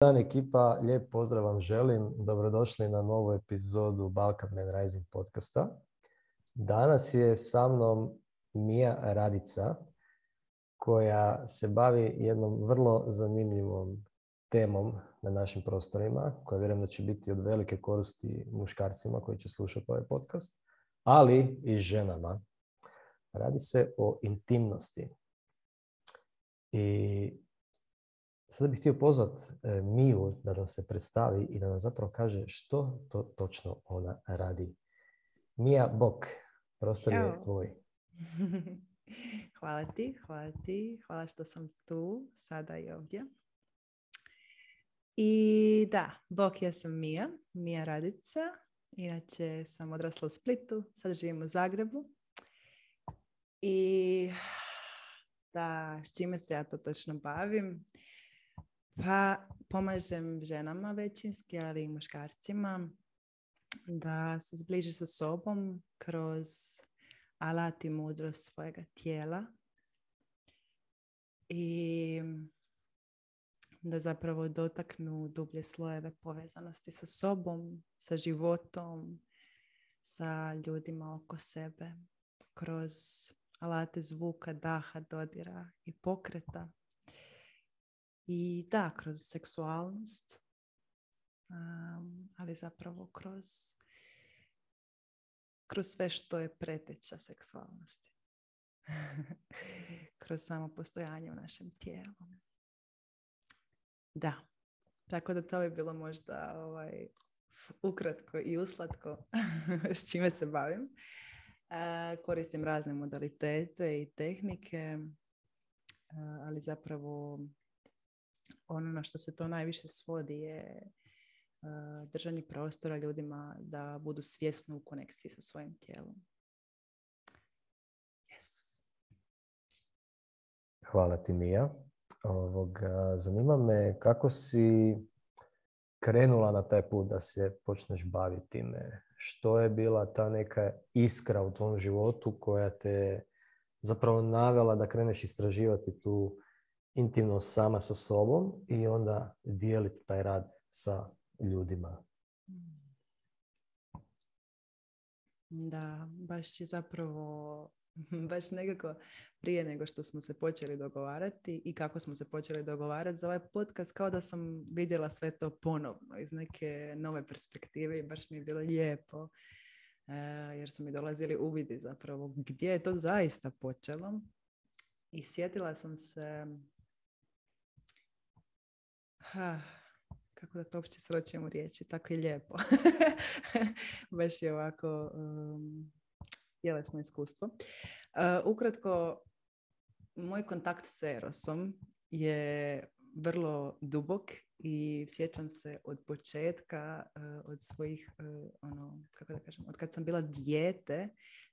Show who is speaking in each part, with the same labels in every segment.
Speaker 1: dan ekipa, lijep pozdrav vam želim. Dobrodošli na novu epizodu Balkan Man Rising podcasta. Danas je sa mnom Mija Radica koja se bavi jednom vrlo zanimljivom temom na našim prostorima koja vjerujem da će biti od velike koristi muškarcima koji će slušati ovaj podcast, ali i ženama. Radi se o intimnosti. I Sada bih htio pozvat e, Miju da nam se predstavi i da nam zapravo kaže što to točno ona radi. Mija Bok, prostor je tvoj.
Speaker 2: hvala ti, hvala ti, hvala što sam tu, sada i ovdje. I da, Bok, ja sam Mija, Mija Radica. Inače sam odrasla u Splitu, sad živim u Zagrebu. I da, s čime se ja to točno bavim? Pa pomažem ženama većinski, ali i muškarcima da se zbliži sa sobom kroz alat i mudrost svojega tijela i da zapravo dotaknu dublje slojeve povezanosti sa sobom, sa životom, sa ljudima oko sebe, kroz alate zvuka, daha, dodira i pokreta. I da, kroz seksualnost, ali zapravo kroz, kroz sve što je preteča seksualnosti. kroz samo postojanje u našem tijelu. Da, tako da to bi bilo možda ovaj, ukratko i uslatko s čime se bavim. Uh, koristim razne modalitete i tehnike, ali zapravo ono na što se to najviše svodi je uh, držanje prostora ljudima da budu svjesno u konekciji sa svojim tijelom. Yes.
Speaker 1: Hvala ti Mija. Ovoga, zanima me kako si krenula na taj put da se počneš baviti time. Što je bila ta neka iskra u tvom životu koja te zapravo navela da kreneš istraživati tu intimno sama sa sobom i onda dijeliti taj rad sa ljudima.
Speaker 2: Da, baš je zapravo baš nekako prije nego što smo se počeli dogovarati i kako smo se počeli dogovarati za ovaj podcast kao da sam vidjela sve to ponovno iz neke nove perspektive i baš mi je bilo lijepo e, jer su mi dolazili uvidi zapravo gdje je to zaista počelo i sjetila sam se ha, kako da to uopće sročim u riječi, tako je lijepo. Baš je ovako um, tjelesno iskustvo. Uh, ukratko, moj kontakt s Erosom je vrlo dubok i sjećam se od početka, eh, od svojih, eh, ono, kako da kažem, od kad sam bila dijete,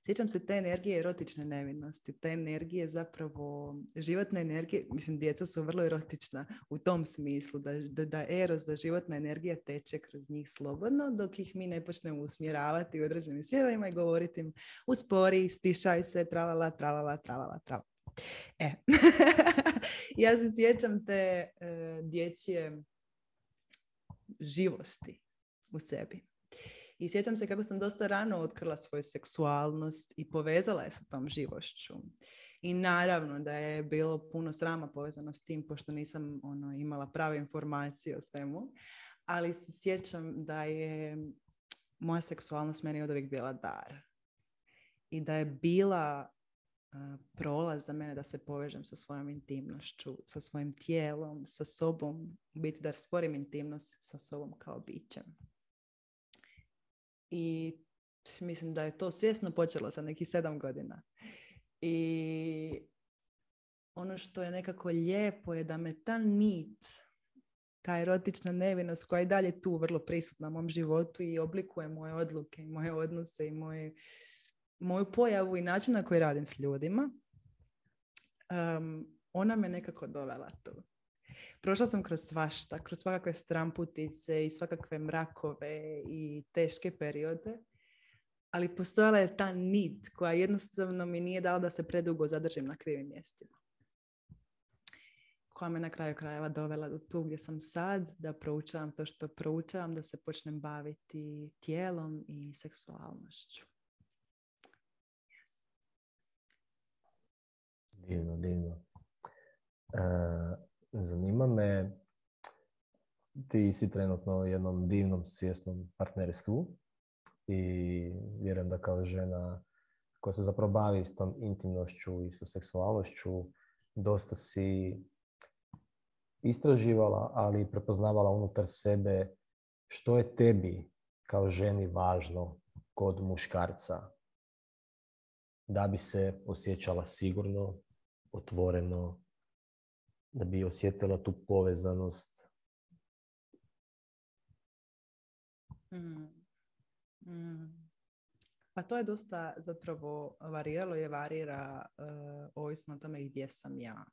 Speaker 2: sjećam se te energije erotične nevinosti, te energije zapravo, životne energije, mislim, djeca su vrlo erotična u tom smislu, da, da, da eros, da životna energija teče kroz njih slobodno, dok ih mi ne počnemo usmjeravati u određenim smjerovima i govoriti im uspori, stišaj se, tralala, tralala, tralala, tralala. E, ja se sjećam te uh, dječje živosti u sebi. I sjećam se kako sam dosta rano otkrila svoju seksualnost i povezala je sa tom živošću. I naravno da je bilo puno srama povezano s tim, pošto nisam ono, imala prave informacije o svemu. Ali se sjećam da je moja seksualnost meni od uvijek bila dar. I da je bila prolaz za mene da se povežem sa svojom intimnošću, sa svojim tijelom, sa sobom, u biti da stvorim intimnost sa sobom kao bićem. I mislim da je to svjesno počelo sa nekih sedam godina. I ono što je nekako lijepo je da me ta nit, ta erotična nevinost koja je dalje tu vrlo prisutna u mom životu i oblikuje moje odluke i moje odnose i moje moju pojavu i način na koji radim s ljudima, um, ona me nekako dovela tu. Prošla sam kroz svašta, kroz svakakve stramputice i svakakve mrakove i teške periode, ali postojala je ta nit koja jednostavno mi nije dala da se predugo zadržim na krivim mjestima. koja me na kraju krajeva dovela do tu gdje sam sad, da proučavam to što proučavam, da se počnem baviti tijelom i seksualnošću.
Speaker 1: Divno, divno. E, zanima me, ti si trenutno u jednom divnom svjesnom partnerstvu i vjerujem da kao žena koja se zapravo bavi s tom intimnošću i sa seksualnošću, dosta si istraživala, ali i prepoznavala unutar sebe što je tebi kao ženi važno kod muškarca da bi se osjećala sigurno, otvoreno, da bi osjetila tu povezanost.
Speaker 2: Mm. Mm. Pa to je dosta zapravo variralo je varira uh, ovisno o tome gdje sam ja.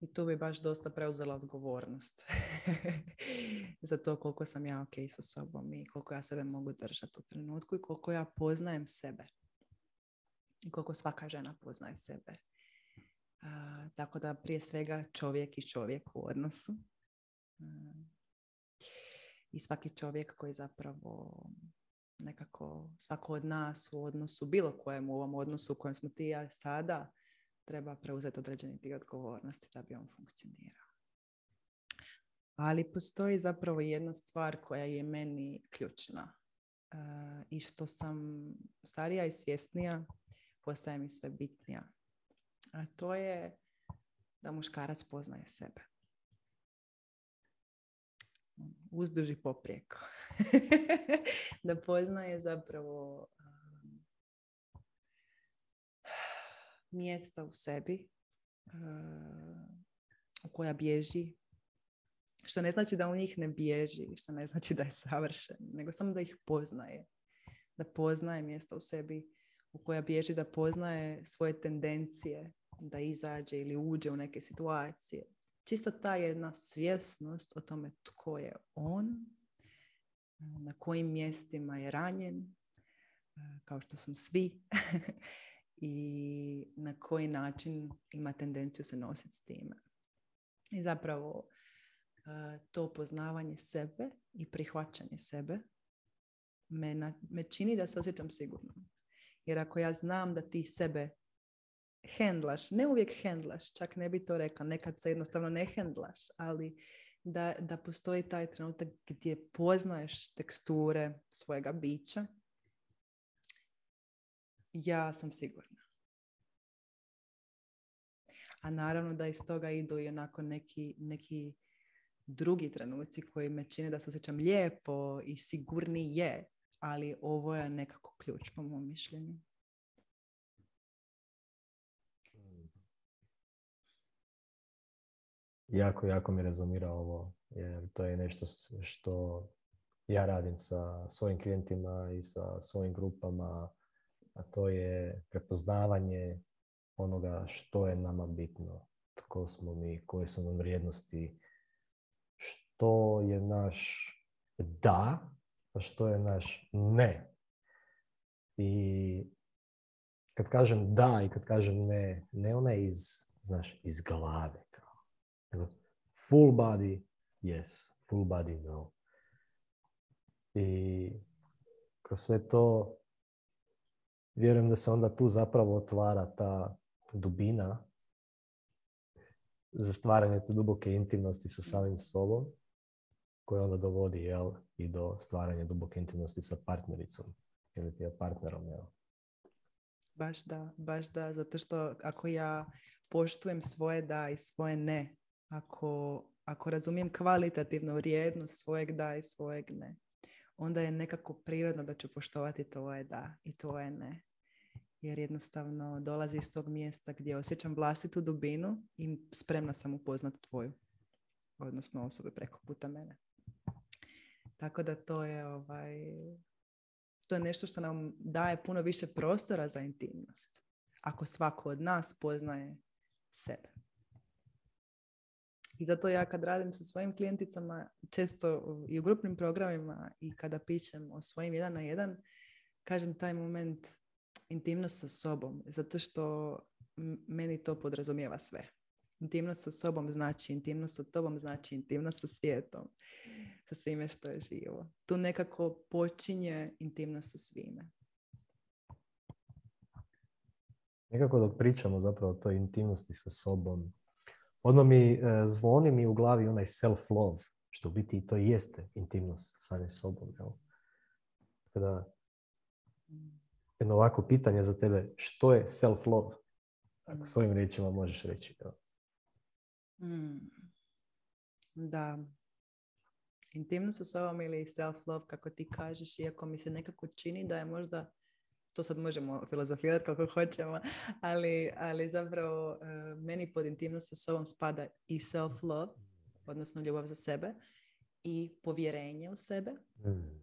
Speaker 2: I tu bi baš dosta preuzela odgovornost za to koliko sam ja ok sa sobom i koliko ja sebe mogu držati u trenutku i koliko ja poznajem sebe. I koliko svaka žena poznaje sebe. tako da prije svega čovjek i čovjek u odnosu. I svaki čovjek koji zapravo nekako svako od nas u odnosu, bilo kojem u ovom odnosu u kojem smo ti ja sada, treba preuzeti određeni dio odgovornosti da bi on funkcionirao. Ali postoji zapravo jedna stvar koja je meni ključna uh, i što sam starija i svjesnija, postaje mi sve bitnija. A to je da muškarac poznaje sebe. Uzduži poprijeko. da poznaje zapravo mjesta u sebi u koja bježi, što ne znači da u njih ne bježi, što ne znači da je savršen, nego samo da ih poznaje. Da poznaje mjesta u sebi koja bježi, da poznaje svoje tendencije, da izađe ili uđe u neke situacije. Čisto ta jedna svjesnost o tome tko je on, na kojim mjestima je ranjen, kao što smo svi, i na koji način ima tendenciju se nositi s time. I zapravo to poznavanje sebe i prihvaćanje sebe me, me čini da se osjećam sigurno. Jer ako ja znam da ti sebe hendlaš, ne uvijek hendlaš, čak ne bi to rekla, nekad se jednostavno ne hendlaš, ali da, da postoji taj trenutak gdje poznaješ teksture svojega bića, ja sam sigurna. A naravno da iz toga idu i onako neki, neki drugi trenuci koji me čine da se osjećam lijepo i sigurni je, ali ovo je nekako ključ po mom mišljenju.
Speaker 1: Jako, jako mi rezonira ovo, jer to je nešto što ja radim sa svojim klijentima i sa svojim grupama a to je prepoznavanje onoga što je nama bitno, tko smo mi, koje su nam vrijednosti, što je naš da, što je naš ne. I kad kažem da i kad kažem ne, ne ona iz, znaš, iz glave. Kao. Full body, yes. Full body, no. I kroz sve to vjerujem da se onda tu zapravo otvara ta dubina za stvaranje te duboke intimnosti sa samim sobom koja onda dovodi jel, i do stvaranja duboke intimnosti sa partnericom ili partnerom. Jel.
Speaker 2: Baš da, baš da, zato što ako ja poštujem svoje da i svoje ne, ako, ako razumijem kvalitativnu vrijednost svojeg da i svojeg ne, onda je nekako prirodno da ću poštovati tvoje da i tvoje ne. Jer jednostavno dolazi iz tog mjesta gdje osjećam vlastitu dubinu i spremna sam upoznati tvoju. Odnosno osobe preko puta mene. Tako da to je ovaj, to je nešto što nam daje puno više prostora za intimnost. Ako svako od nas poznaje sebe. I zato ja kad radim sa svojim klijenticama, često i u grupnim programima i kada pišem o svojim jedan na jedan, kažem taj moment intimnost sa sobom, zato što meni to podrazumijeva sve. Intimnost sa sobom znači intimnost sa tobom, znači intimnost sa svijetom, sa svime što je živo. Tu nekako počinje intimnost sa svime.
Speaker 1: Nekako dok pričamo zapravo o toj intimnosti sa sobom, odmah mi e, zvoni mi u glavi onaj self-love, što u biti to i jeste intimnost sa sobom. Jel? Tako da, jedno ovako pitanje za tebe, što je self-love? Ako svojim riječima možeš reći. Jel?
Speaker 2: Mm. Da. Intimnost sa sobom ili self-love, kako ti kažeš, iako mi se nekako čini da je možda to sad možemo filozofirati kako hoćemo, ali, ali zapravo uh, meni pod intimnost sa sobom spada i self-love, odnosno ljubav za sebe i povjerenje u sebe, mm.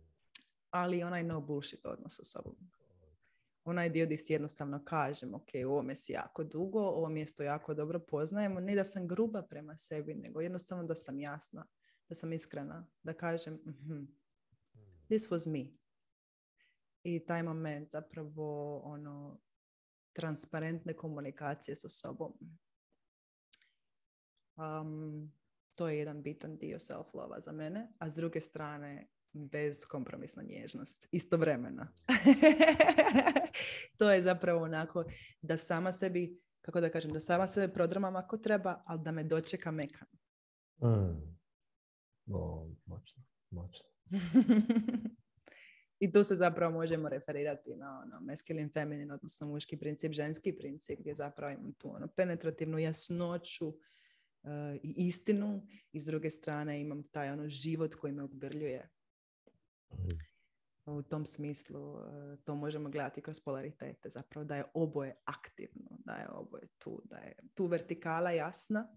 Speaker 2: ali onaj no bullshit odnos sa sobom. Onaj dio gdje si jednostavno kažem, ok, u ovome si jako dugo, ovo mjesto jako dobro poznajemo, ne da sam gruba prema sebi, nego jednostavno da sam jasna, da sam iskrena, da kažem, mm-hmm, this was me, i taj moment zapravo ono transparentne komunikacije sa sobom. Um, to je jedan bitan dio self-lova za mene, a s druge strane bez kompromisna nježnost, istovremeno. to je zapravo onako da sama sebi, kako da kažem, da sama sebe prodramam ako treba, ali da me dočeka mekan.
Speaker 1: Mm. O, moćno, moćno.
Speaker 2: I tu se zapravo možemo referirati na ono, masculine, feminine, odnosno muški princip, ženski princip, gdje zapravo imam tu ono, penetrativnu jasnoću uh, i istinu i s druge strane imam taj ono život koji me obgrljuje. U tom smislu uh, to možemo gledati kroz polaritete, zapravo da je oboje aktivno, da je oboje tu, da je tu vertikala jasna,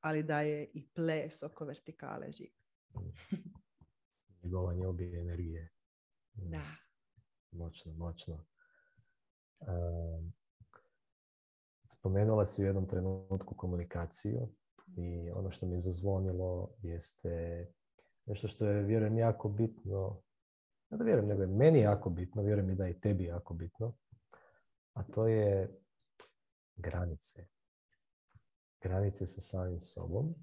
Speaker 2: ali da je i ples oko vertikale živ.
Speaker 1: njegovanje obje energije.
Speaker 2: Da.
Speaker 1: Moćno, moćno. spomenula si u jednom trenutku komunikaciju i ono što mi je zazvonilo jeste nešto što je, vjerujem, jako bitno. Ne da vjerujem, nego je meni jako bitno, vjerujem i da je tebi jako bitno. A to je granice. Granice sa samim sobom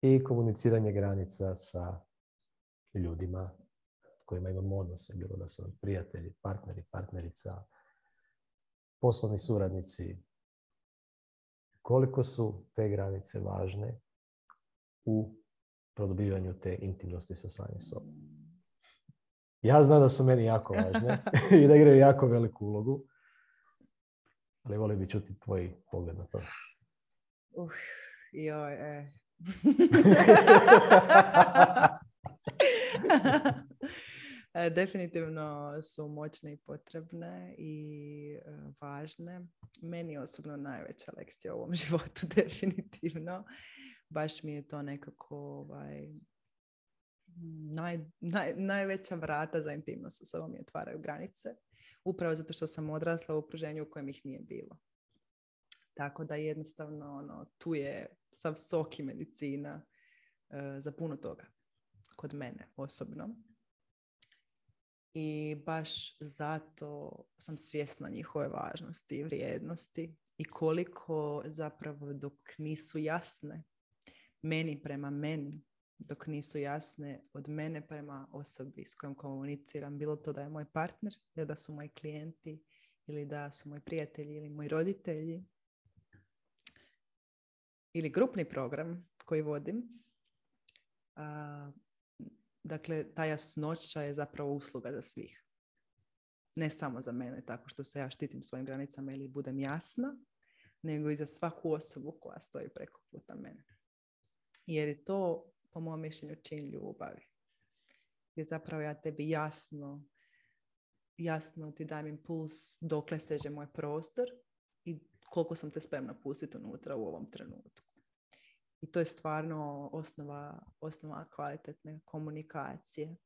Speaker 1: i komuniciranje granica sa ljudima kojima imam odnose, bilo da su prijatelji, partneri, partnerica, poslovni suradnici. Koliko su te granice važne u produbivanju te intimnosti sa samim sobom. Ja znam da su meni jako važne i da igraju jako veliku ulogu, ali volio bi čuti tvoj pogled na to.
Speaker 2: Uh, joj, e. E, definitivno su moćne i potrebne i e, važne. Meni je osobno najveća lekcija u ovom životu, definitivno. Baš mi je to nekako ovaj, naj, naj, najveća vrata za intimnost sa sobom mi otvaraju granice. Upravo zato što sam odrasla u okruženju u kojem ih nije bilo. Tako da jednostavno ono, tu je sav sok i medicina uh, za puno toga kod mene osobno. I baš zato sam svjesna njihove važnosti i vrijednosti i koliko zapravo dok nisu jasne meni prema meni, dok nisu jasne od mene prema osobi s kojom komuniciram, bilo to da je moj partner, ili da su moji klijenti, ili da su moji prijatelji ili moji roditelji, ili grupni program koji vodim, Dakle, ta jasnoća je zapravo usluga za svih. Ne samo za mene, tako što se ja štitim svojim granicama ili budem jasna, nego i za svaku osobu koja stoji preko puta mene. Jer je to, po mom mišljenju, čin ljubavi. Jer zapravo ja tebi jasno, jasno ti dajem impuls dokle seže moj prostor i koliko sam te spremna pustiti unutra u ovom trenutku. I to je stvarno osnova, osnova kvalitetne komunikacije.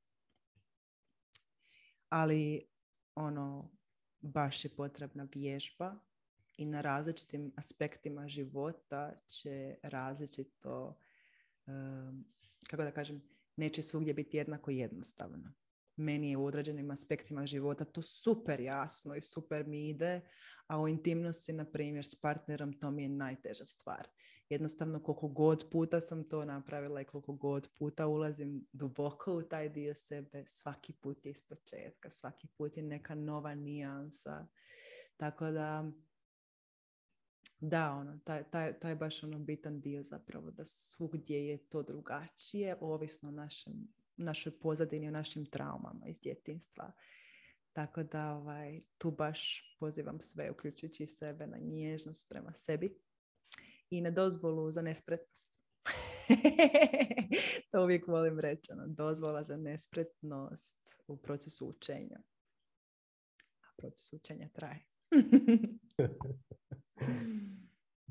Speaker 2: Ali ono, baš je potrebna vježba i na različitim aspektima života će različito, um, kako da kažem, neće svugdje biti jednako jednostavno. Meni je u određenim aspektima života to super jasno i super mi ide, a u intimnosti, na primjer, s partnerom, to mi je najteža stvar. Jednostavno, koliko god puta sam to napravila i koliko god puta ulazim duboko u taj dio sebe, svaki put je iz početka, svaki put je neka nova nijansa. Tako da, da, ono, taj, taj, taj baš ono bitan dio zapravo, da svugdje je to drugačije, ovisno o našem, našoj pozadini, o našim traumama iz djetinstva. Tako da ovaj, tu baš pozivam sve, uključujući sebe, na nježnost prema sebi i na dozvolu za nespretnost. to uvijek volim reći, ono, dozvola za nespretnost u procesu učenja. A proces učenja traje.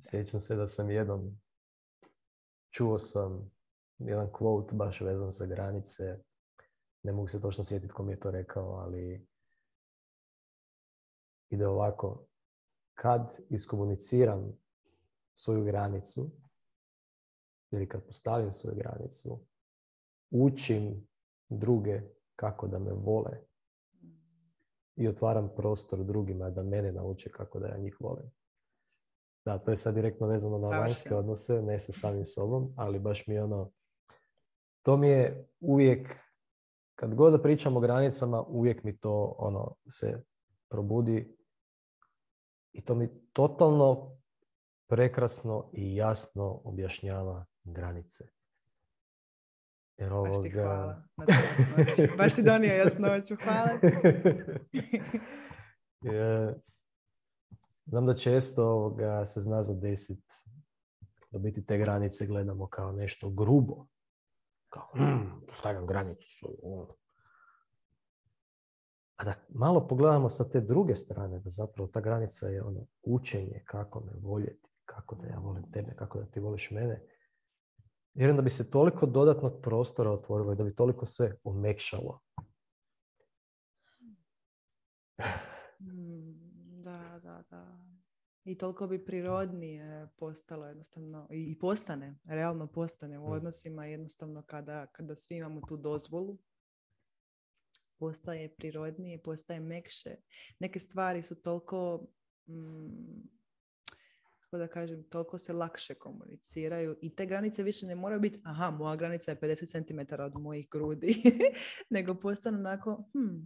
Speaker 1: Sjećam se da sam jednom čuo sam jedan quote baš vezan za granice. Ne mogu se točno sjetiti ko mi je to rekao, ali ide ovako. Kad iskomuniciram svoju granicu, ili kad postavim svoju granicu, učim druge kako da me vole i otvaram prostor drugima da mene nauče kako da ja njih volim. Da, to je sad direktno vezano na vanjske odnose, ne sa samim sobom, ali baš mi ono, to mi je uvijek, kad god da pričam o granicama, uvijek mi to ono se probudi i to mi totalno prekrasno i jasno objašnjava granice.
Speaker 2: Jer ovoga... Baš ti hvala na Baš ti donio jasnoću. Hvala
Speaker 1: Znam da često ovoga se zna za desit da biti te granice gledamo kao nešto grubo. Kao, mm, stavljam granicu. A da malo pogledamo sa te druge strane, da zapravo ta granica je ono učenje kako me voljeti, kako da ja volim tebe, kako da ti voliš mene. Vjerujem da bi se toliko dodatnog prostora otvorilo i da bi toliko sve omekšalo.
Speaker 2: Mm, da, da, da. I toliko bi prirodnije postalo jednostavno i postane, realno postane u mm. odnosima jednostavno kada, kada svi imamo tu dozvolu postaje prirodnije, postaje mekše. Neke stvari su toliko mm, kako da kažem, toliko se lakše komuniciraju i te granice više ne moraju biti, aha, moja granica je 50 cm od mojih grudi, nego postanu onako, hm,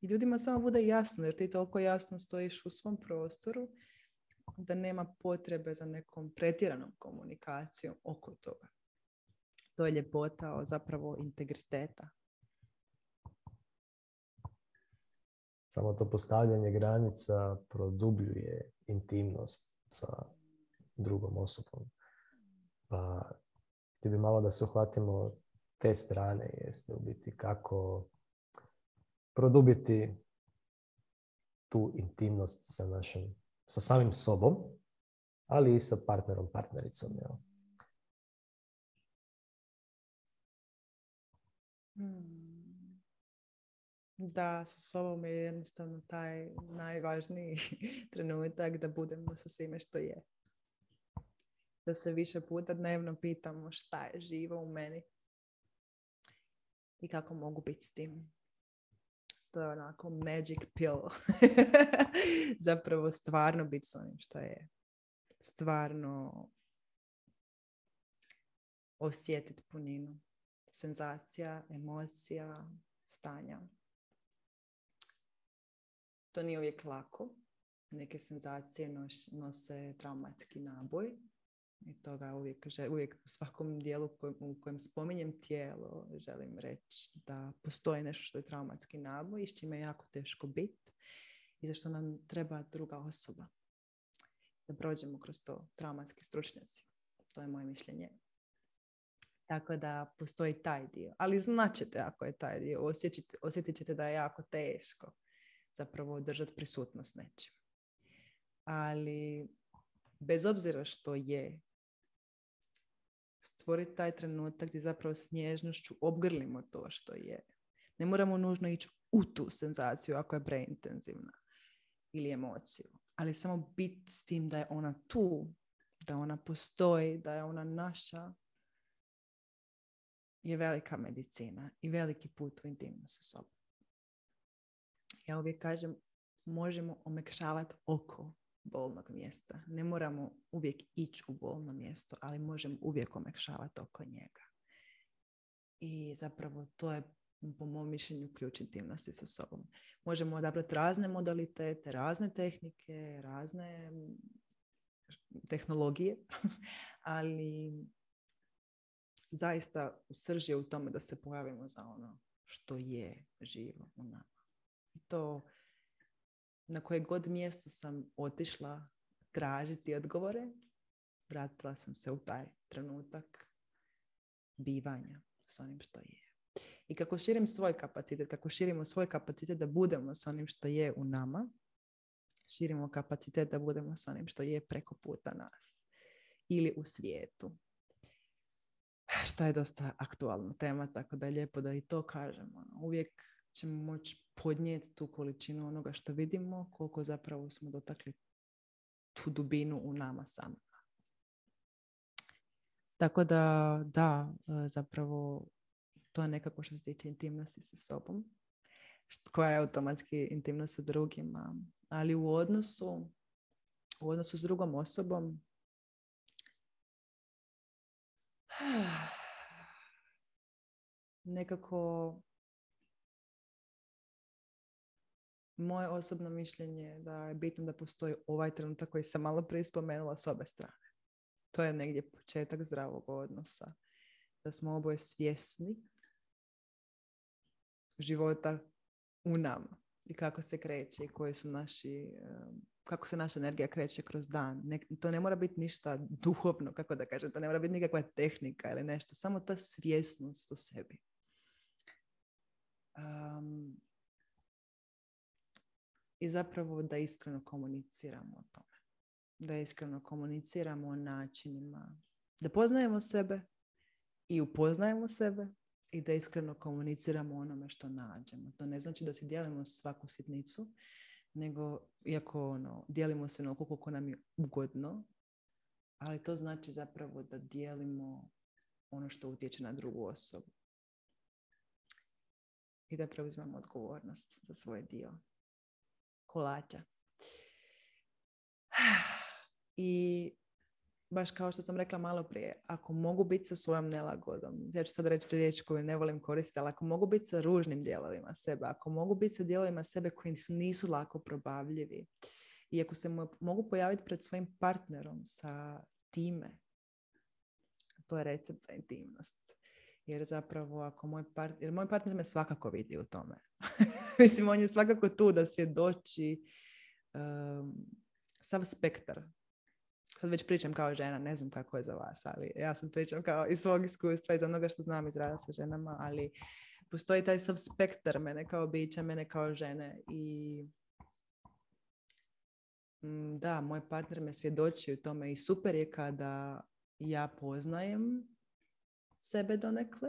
Speaker 2: i ljudima samo bude jasno, jer ti toliko jasno stojiš u svom prostoru da nema potrebe za nekom pretjeranom komunikacijom oko toga. To je ljepota zapravo integriteta.
Speaker 1: Samo to postavljanje granica produbljuje intimnost sa drugom osobom. Pa ti bi malo da se uhvatimo te strane jeste u biti kako produbiti tu intimnost sa našim, sa samim sobom, ali i sa partnerom, partnericom. Jel?
Speaker 2: Hmm. Da, sa sobom je jednostavno taj najvažniji trenutak da budemo sa svime što je. Da se više puta dnevno pitamo šta je živo u meni i kako mogu biti s tim to je onako magic pill. Zapravo stvarno biti s onim što je. Stvarno osjetiti puninu. Senzacija, emocija, stanja. To nije uvijek lako. Neke senzacije nose traumatski naboj i toga uvijek, uvijek u svakom dijelu u kojem spominjem tijelo želim reći da postoji nešto što je traumatski naboj i s čime je jako teško biti i zašto nam treba druga osoba da prođemo kroz to traumatski stručnjaci. To je moje mišljenje. Tako da postoji taj dio. Ali značite ako je taj dio. Osjetit, osjetit ćete da je jako teško zapravo držati prisutnost nečim. Ali bez obzira što je stvoriti taj trenutak gdje zapravo s nježnošću obgrlimo to što je. Ne moramo nužno ići u tu senzaciju ako je preintenzivna ili emociju, ali samo biti s tim da je ona tu, da ona postoji, da je ona naša, je velika medicina i veliki put u intimnost sa sobom. Ja uvijek kažem, možemo omekšavati oko bolnog mjesta. Ne moramo uvijek ići u bolno mjesto, ali možemo uvijek omekšavati oko njega. I zapravo to je po mom mišljenju ključ intimnosti sa sobom. Možemo odabrati razne modalitete, razne tehnike, razne tehnologije, ali zaista u srži je u tome da se pojavimo za ono što je živo u nama. I to na koje god mjesto sam otišla tražiti odgovore, vratila sam se u taj trenutak bivanja s onim što je. I kako širim svoj kapacitet, kako širimo svoj kapacitet da budemo s onim što je u nama, širimo kapacitet da budemo s onim što je preko puta nas ili u svijetu. Šta je dosta aktualna tema, tako da je lijepo da i to kažemo. Uvijek ćemo moći podnijeti tu količinu onoga što vidimo, koliko zapravo smo dotakli tu dubinu u nama samima. Tako da, da, e, zapravo to je nekako što se tiče intimnosti sa sobom, koja je automatski intimnost sa drugima, ali u odnosu, u odnosu s drugom osobom, nekako moje osobno mišljenje da je bitno da postoji ovaj trenutak koji sam malo prije spomenula s obe strane. To je negdje početak zdravog odnosa. Da smo oboje svjesni života u nama i kako se kreće i koji su naši, kako se naša energija kreće kroz dan. to ne mora biti ništa duhovno, kako da kažem, to ne mora biti nikakva tehnika ili nešto, samo ta svjesnost u sebi. Um, I zapravo da iskreno komuniciramo o tome. Da iskreno komuniciramo o načinima. Da poznajemo sebe i upoznajemo sebe i da iskreno komuniciramo onome što nađemo. To ne znači da si dijelimo svaku sitnicu, nego iako ono, dijelimo se onoliko koliko nam je ugodno, ali to znači zapravo da dijelimo ono što utječe na drugu osobu. I da preuzimamo odgovornost za svoj dio kolača. I baš kao što sam rekla malo prije, ako mogu biti sa svojom nelagodom, ja ću sad reći riječ koju ne volim koristiti, ali ako mogu biti sa ružnim dijelovima sebe, ako mogu biti sa dijelovima sebe koji nisu lako probavljivi, i ako se mogu pojaviti pred svojim partnerom sa time, to je recept za intimnost. Jer zapravo ako moj partner, jer moj partner me svakako vidi u tome. Mislim, on je svakako tu da svjedoči um, sav spektar sad već pričam kao žena, ne znam kako je za vas, ali ja sam pričam kao iz svog iskustva, iz onoga što znam iz rada sa ženama, ali postoji taj sav spektar mene kao bića, mene kao žene i mm, da, moj partner me svjedoči u tome i super je kada ja poznajem sebe donekle,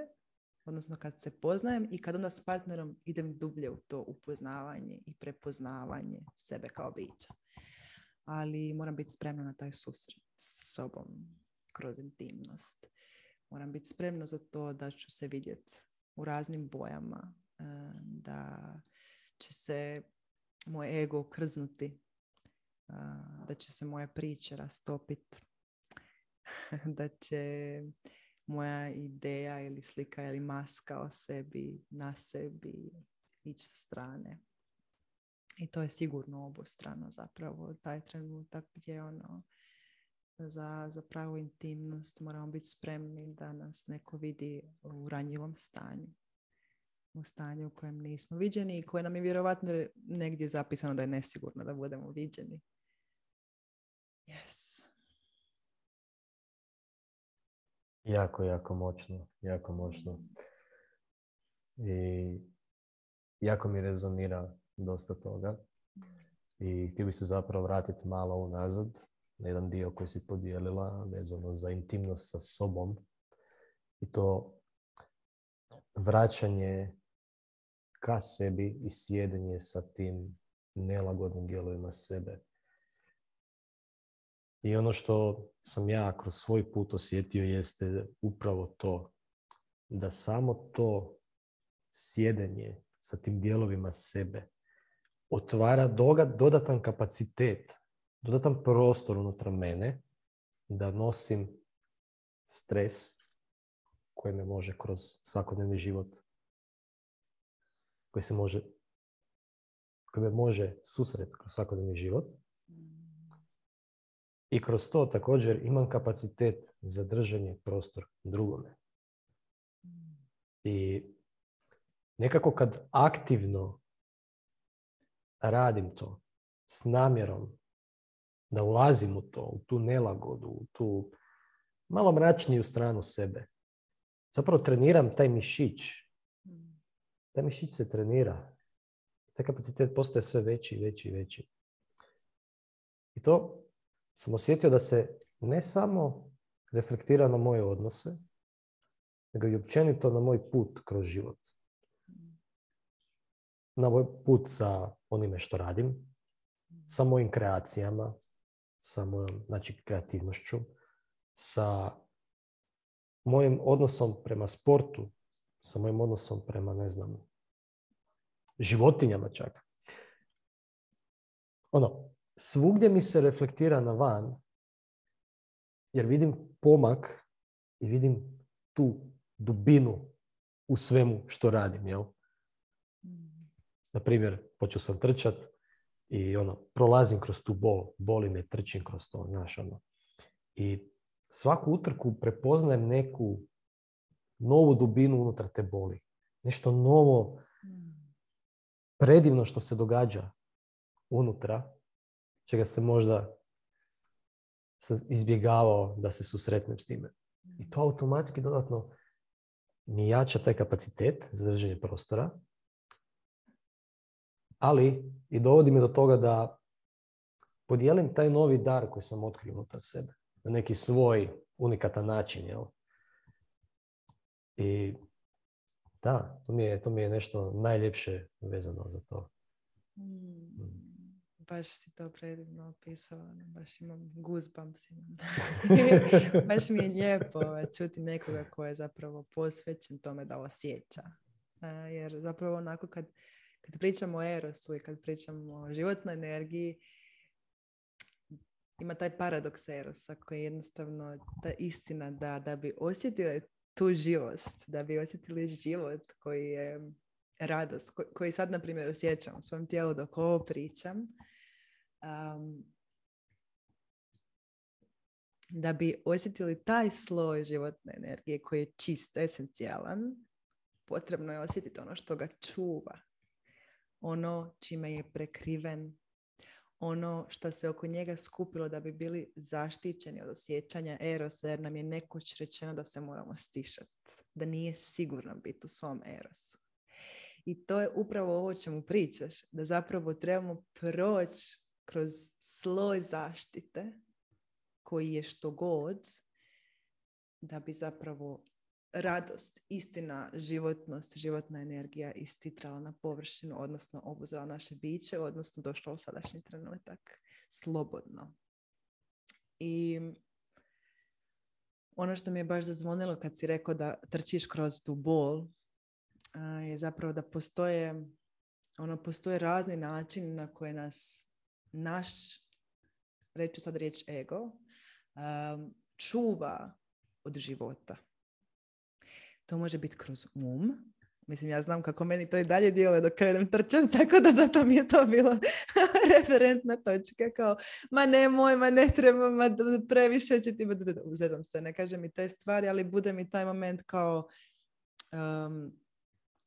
Speaker 2: odnosno kad se poznajem i kad onda s partnerom idem dublje u to upoznavanje i prepoznavanje sebe kao bića ali moram biti spremna na taj susret sa sobom kroz intimnost. Moram biti spremna za to da ću se vidjeti u raznim bojama, e, da će se moj ego krznuti, e, da će se moja priča rastopiti, da će moja ideja ili slika ili maska o sebi, na sebi ići sa strane. I to je sigurno obostrano zapravo taj trenutak gdje ono za, za pravu intimnost moramo biti spremni da nas neko vidi u ranjivom stanju. U stanju u kojem nismo viđeni i koje nam je vjerovatno negdje zapisano da je nesigurno da budemo viđeni. Yes.
Speaker 1: Jako, jako moćno. Jako moćno. I jako mi rezonira dosta toga. I htio bi se zapravo vratiti malo unazad na jedan dio koji si podijelila vezano za intimnost sa sobom. I to vraćanje ka sebi i sjedenje sa tim nelagodnim dijelovima sebe. I ono što sam ja kroz svoj put osjetio jeste upravo to da samo to sjedenje sa tim dijelovima sebe otvara dodatan kapacitet, dodatan prostor unutar mene da nosim stres koji me može kroz svakodnevni život, koji se može, koji me može susret kroz svakodnevni život. I kroz to također imam kapacitet za držanje prostor drugome. I nekako kad aktivno radim to s namjerom da ulazim u to, u tu nelagodu, u tu malo mračniju stranu sebe. Zapravo treniram taj mišić. Taj mišić se trenira. Taj kapacitet postaje sve veći, veći, veći. I to sam osjetio da se ne samo reflektira na moje odnose, nego i općenito na moj put kroz život. Na moj put sa onime što radim, sa mojim kreacijama, sa mojom znači, kreativnošću, sa mojim odnosom prema sportu, sa mojim odnosom prema, ne znam, životinjama čak. Ono, svugdje mi se reflektira na van, jer vidim pomak i vidim tu dubinu u svemu što radim, jel? Na primjer, počeo sam trčat i ono, prolazim kroz tu bol, boli me, trčim kroz to, znaš, ono. I svaku utrku prepoznajem neku novu dubinu unutar te boli. Nešto novo, predivno što se događa unutra, čega se možda izbjegavao da se susretnem s time. I to automatski dodatno mi jača taj kapacitet za držanje prostora, ali i dovodi me do toga da podijelim taj novi dar koji sam otkrio unutar sebe na neki svoj unikatan način. Jel? I da, to mi, je, to mi je nešto najljepše vezano za to.
Speaker 2: Mm, mm. Baš si to predivno opisao, ono, baš imam goosebumps. baš mi je lijepo čuti nekoga ko je zapravo posvećen tome da osjeća. jer zapravo onako kad, kad pričamo o erosu i kad pričamo o životnoj energiji, ima taj paradoks erosa koji je jednostavno ta istina da, da bi osjetili tu živost, da bi osjetili život koji je radost, koji sad, na primjer, osjećam u svom tijelu dok ovo pričam, um, da bi osjetili taj sloj životne energije koji je čist, esencijalan, potrebno je osjetiti ono što ga čuva, ono čime je prekriven, ono što se oko njega skupilo da bi bili zaštićeni od osjećanja erosa, jer nam je nekoć rečeno da se moramo stišati, da nije sigurno biti u svom erosu. I to je upravo ovo čemu pričaš, da zapravo trebamo proći kroz sloj zaštite koji je što god, da bi zapravo radost, istina, životnost, životna energija istitrala na površinu, odnosno obuzela naše biće, odnosno došla u sadašnji trenutak slobodno. I ono što mi je baš zazvonilo kad si rekao da trčiš kroz tu bol je zapravo da postoje ono postoje razni načini na koje nas naš reću sad riječ ego čuva od života to može biti kroz um. Mislim, ja znam kako meni to i dalje djeluje dok krenem trčati, tako da zato mi je to bilo referentna točka. Kao, ma nemoj, ma ne treba, ma previše će ti... Uzedam se, ne kažem mi te stvari, ali bude mi taj moment kao... Um,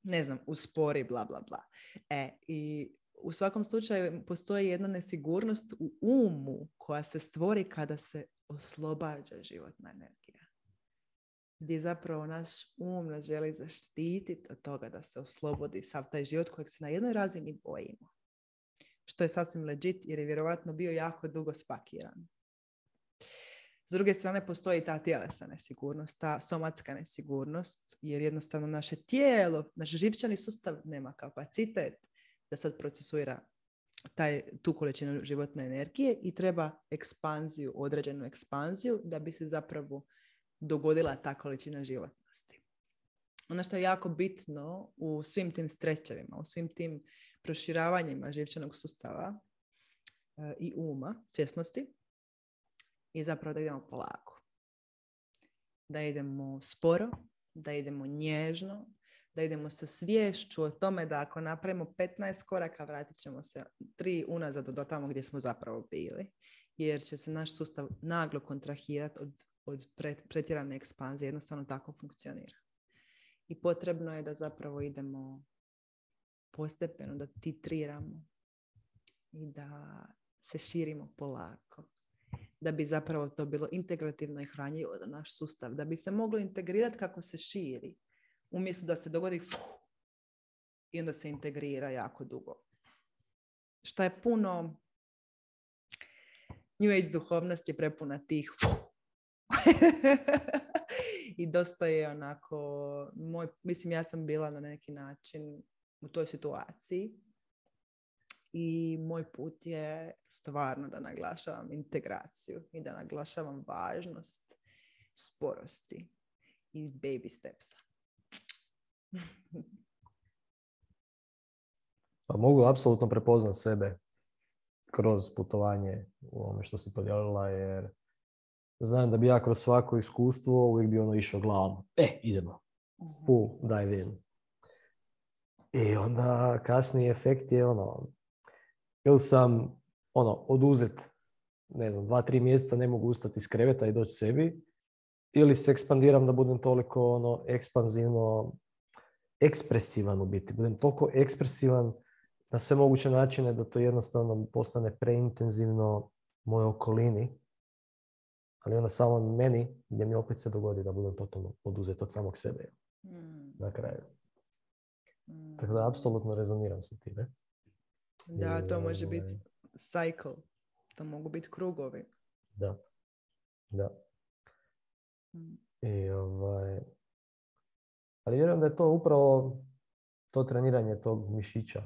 Speaker 2: ne znam, uspori, bla, bla, bla. E, i u svakom slučaju postoji jedna nesigurnost u umu koja se stvori kada se oslobađa životna energija gdje zapravo naš um nas želi zaštititi od toga da se oslobodi sav taj život kojeg se na jednoj razini bojimo. Što je sasvim legit jer je vjerovatno bio jako dugo spakiran. S druge strane postoji ta tjelesna nesigurnost, ta somatska nesigurnost, jer jednostavno naše tijelo, naš živčani sustav nema kapacitet da sad procesuira taj, tu količinu životne energije i treba ekspanziju, određenu ekspanziju da bi se zapravo dogodila ta količina životnosti. Ono što je jako bitno u svim tim strečevima, u svim tim proširavanjima živčanog sustava e, i uma, svjesnosti i zapravo da idemo polako. Da idemo sporo, da idemo nježno, da idemo sa svješću o tome da ako napravimo 15 koraka vratit ćemo se tri unazad do tamo gdje smo zapravo bili. Jer će se naš sustav naglo kontrahirati od, od pretjerane ekspanzije. Jednostavno tako funkcionira. I potrebno je da zapravo idemo postepeno, da titriramo i da se širimo polako. Da bi zapravo to bilo integrativno i hranjivo za naš sustav. Da bi se moglo integrirati kako se širi umjesto da se dogodi i onda se integrira jako dugo. Šta je puno New Age duhovnost je prepuna tih i dosta je onako moj, mislim ja sam bila na neki način u toj situaciji i moj put je stvarno da naglašavam integraciju i da naglašavam važnost sporosti i baby stepsa.
Speaker 1: Pa mogu apsolutno prepoznat sebe kroz putovanje u ovome što si podijelila, jer znam da bi ja kroz svako iskustvo uvijek bi ono išao glavom. E, idemo. Full dive in. I onda kasniji efekt je ono, ili sam ono, oduzet, ne znam, dva, tri mjeseca ne mogu ustati iz kreveta i doći sebi, ili se ekspandiram da budem toliko ono, ekspanzivno ekspresivan u biti. Budem toliko ekspresivan na sve moguće načine da to jednostavno postane preintenzivno moje okolini. Ali onda samo meni, gdje mi opet se dogodi da budem totalno oduzet od samog sebe. Mm. Na kraju. Mm. Tako da apsolutno rezoniram sa time.
Speaker 2: Da, to može ovaj, biti cycle. To mogu biti krugovi.
Speaker 1: Da. Da. Mm. I ovaj, ali vjerujem da je to upravo to treniranje tog mišića.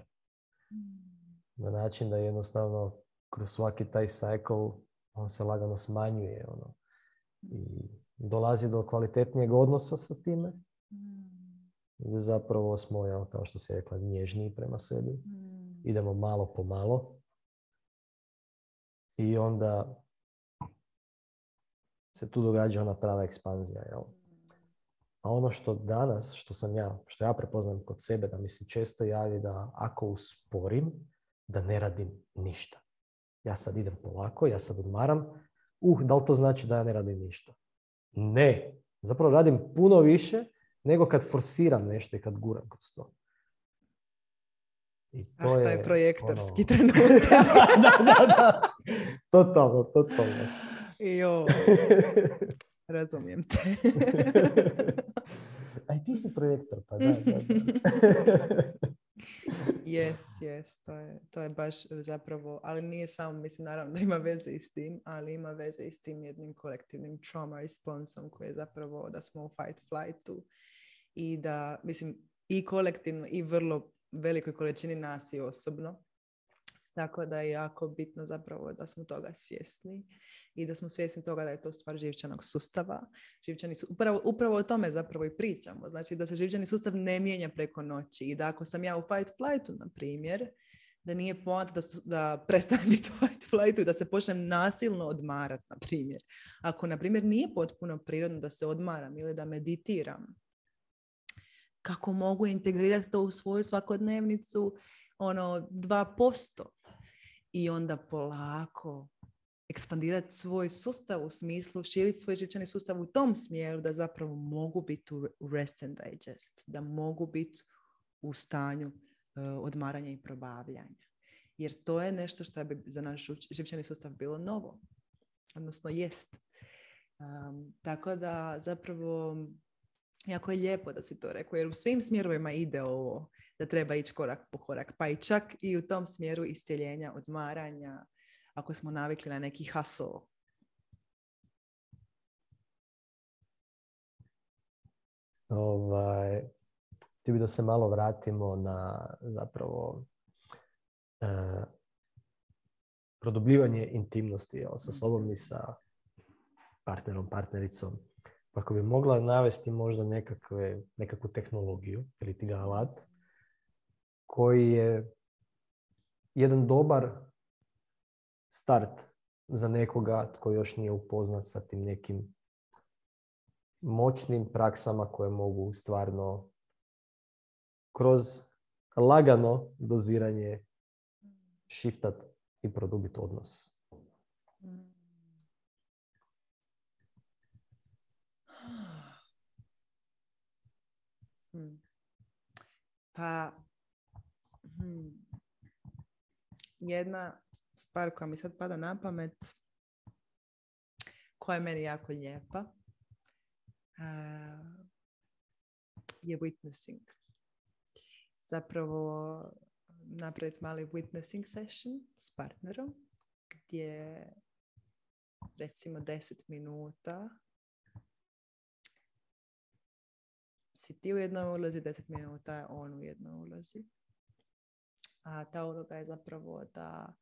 Speaker 1: Na način da jednostavno kroz svaki taj cycle on se lagano smanjuje. Ono, I dolazi do kvalitetnijeg odnosa sa time. Gdje zapravo smo, ja, kao što se rekla, nježniji prema sebi. Idemo malo po malo. I onda se tu događa ona prava ekspanzija. Jel? A ono što danas, što sam ja, što ja prepoznam kod sebe, da mi se često javi da ako usporim, da ne radim ništa. Ja sad idem polako, ja sad odmaram. Uh, da li to znači da ja ne radim ništa? Ne. Zapravo radim puno više nego kad forsiram nešto i kad guram kroz to.
Speaker 2: I to ah, je taj projektorski ono... trenutak.
Speaker 1: da, da, da. Totalno, totalno.
Speaker 2: Jo. Razumijem te.
Speaker 1: Ti si projektor, pa da, da,
Speaker 2: Yes, yes, to je, to je baš zapravo, ali nije samo, mislim naravno da ima veze i s tim, ali ima veze i s tim jednim kolektivnim trauma responsom koji je zapravo da smo u fight flightu i da, mislim, i kolektivno i vrlo velikoj količini nas i osobno tako da je jako bitno zapravo da smo toga svjesni i da smo svjesni toga da je to stvar živčanog sustava. Živčani su, upravo, upravo o tome zapravo i pričamo. Znači da se živčani sustav ne mijenja preko noći i da ako sam ja u fight flightu, na primjer, da nije poanta da, da prestanem biti fight flightu i da se počnem nasilno odmarati, na primjer. Ako, na primjer, nije potpuno prirodno da se odmaram ili da meditiram, kako mogu integrirati to u svoju svakodnevnicu ono 2% i onda polako ekspandirati svoj sustav u smislu, širiti svoj živčani sustav u tom smjeru da zapravo mogu biti u rest and digest, da mogu biti u stanju uh, odmaranja i probavljanja. Jer to je nešto što bi za naš živčani sustav bilo novo. Odnosno jest. Um, tako da zapravo jako je lijepo da si to rekao, jer u svim smjerovima ide ovo da treba ići korak po korak, pa i čak i u tom smjeru iscjeljenja, odmaranja, ako smo navikli na neki hustle.
Speaker 1: Ovaj, ti bi da se malo vratimo na zapravo e, produbljivanje intimnosti jel, sa sobom i sa partnerom, partnericom. Pa ako bi mogla navesti možda nekakve, nekakvu tehnologiju ili ti ga alat koji je jedan dobar start za nekoga tko još nije upoznat sa tim nekim moćnim praksama koje mogu stvarno kroz lagano doziranje shiftat i produbiti odnos.
Speaker 2: Hmm. Pa hmm. Jedna stvar koja mi sad pada na pamet, koja je meni jako lijepa, uh, je witnessing. Zapravo napraviti mali witnessing session s partnerom gdje recimo 10 minuta si ti u jednoj ulozi, 10 minuta on u jednoj ulozi. A ta uloga je zapravo da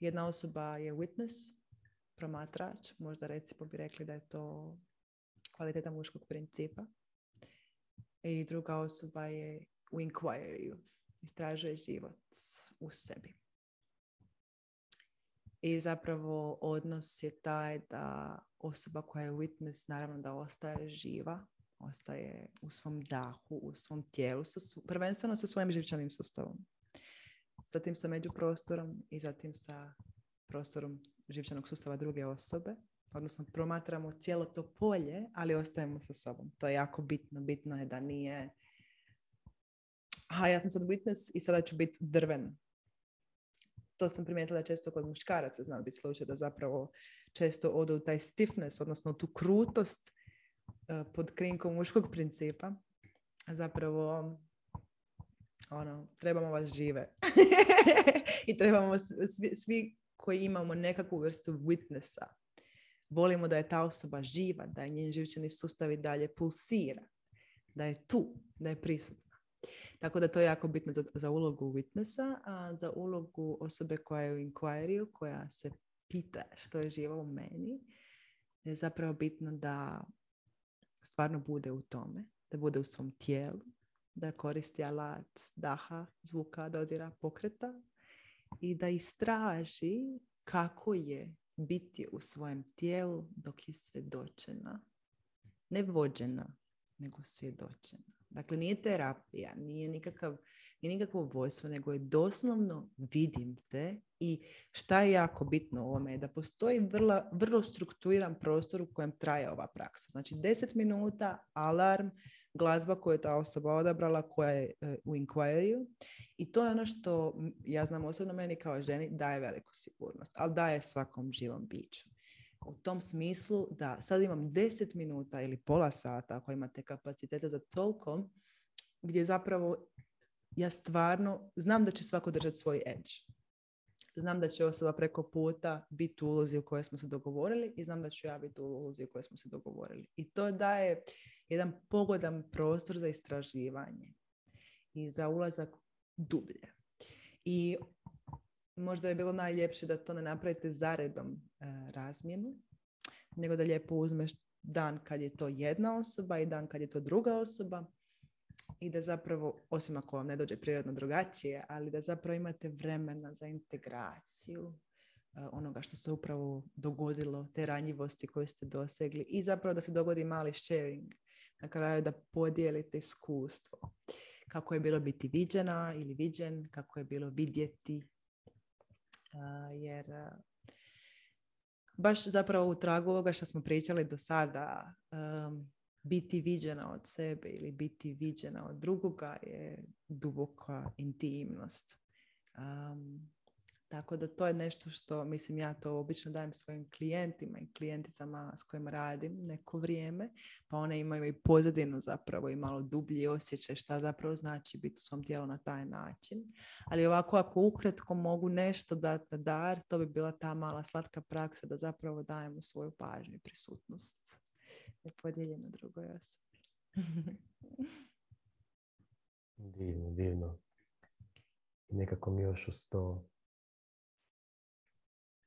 Speaker 2: jedna osoba je witness, promatrač, možda recimo bi rekli da je to kvaliteta muškog principa. I druga osoba je u inquiry, istražuje život u sebi. I zapravo odnos je taj da osoba koja je witness naravno da ostaje živa, ostaje u svom dahu, u svom tijelu, prvenstveno sa svojim živčanim sustavom. Zatim sa međuprostorom i zatim sa prostorom živčanog sustava druge osobe. Odnosno promatramo cijelo to polje, ali ostajemo sa sobom. To je jako bitno. Bitno je da nije aha, ja sam sad witness i sada ću biti drven. To sam primijetila često kod muškaraca zna biti slučaj da zapravo često odu taj stiffness, odnosno tu krutost uh, pod krinkom muškog principa. Zapravo ono, trebamo vas žive. I trebamo svi, svi koji imamo nekakvu vrstu witnessa. Volimo da je ta osoba živa, da je njen živčani sustav i dalje pulsira, da je tu, da je prisutna. Tako da to je jako bitno za, za ulogu witnessa, a za ulogu osobe koja je u inquiry koja se pita što je živo u meni, je zapravo bitno da stvarno bude u tome, da bude u svom tijelu, da koristi alat daha, zvuka, dodira, pokreta i da istraži kako je biti u svojem tijelu dok je svjedočena. Ne vođena, nego svjedočena. Dakle, nije terapija, nije nikakav nije nikakvo vojstvo, nego je doslovno vidim te i šta je jako bitno u ovome je da postoji vrlo, vrlo strukturiran prostor u kojem traje ova praksa. Znači 10 minuta, alarm, glazba koju je ta osoba odabrala, koja je e, u inquiry i to je ono što ja znam osobno meni kao ženi daje veliku sigurnost, ali daje svakom živom biću u tom smislu da sad imam 10 minuta ili pola sata ako imate kapaciteta za toliko gdje zapravo ja stvarno znam da će svako držati svoj edge. Znam da će osoba preko puta biti u ulozi u kojoj smo se dogovorili i znam da ću ja biti u ulozi u kojoj smo se dogovorili. I to daje jedan pogodan prostor za istraživanje i za ulazak dublje. I možda je bilo najljepše da to ne napravite zaredom e, razmjenu, nego da lijepo uzmeš dan kad je to jedna osoba i dan kad je to druga osoba i da zapravo, osim ako vam ne dođe prirodno drugačije, ali da zapravo imate vremena za integraciju uh, onoga što se upravo dogodilo, te ranjivosti koje ste dosegli i zapravo da se dogodi mali sharing na kraju da podijelite iskustvo. Kako je bilo biti viđena ili viđen, kako je bilo vidjeti, jer baš zapravo u tragu ovoga što smo pričali do sada, biti viđena od sebe ili biti viđena od drugoga je duboka intimnost. Tako da to je nešto što, mislim, ja to obično dajem svojim klijentima i klijenticama s kojima radim neko vrijeme, pa one imaju i pozadinu zapravo i malo dublji osjećaj šta zapravo znači biti u svom tijelu na taj način. Ali ovako, ako ukratko mogu nešto dati na dar, to bi bila ta mala slatka praksa da zapravo dajemo svoju pažnju i prisutnost podijeljeno drugoj osobi.
Speaker 1: divno, divno. Nekako mi još uz to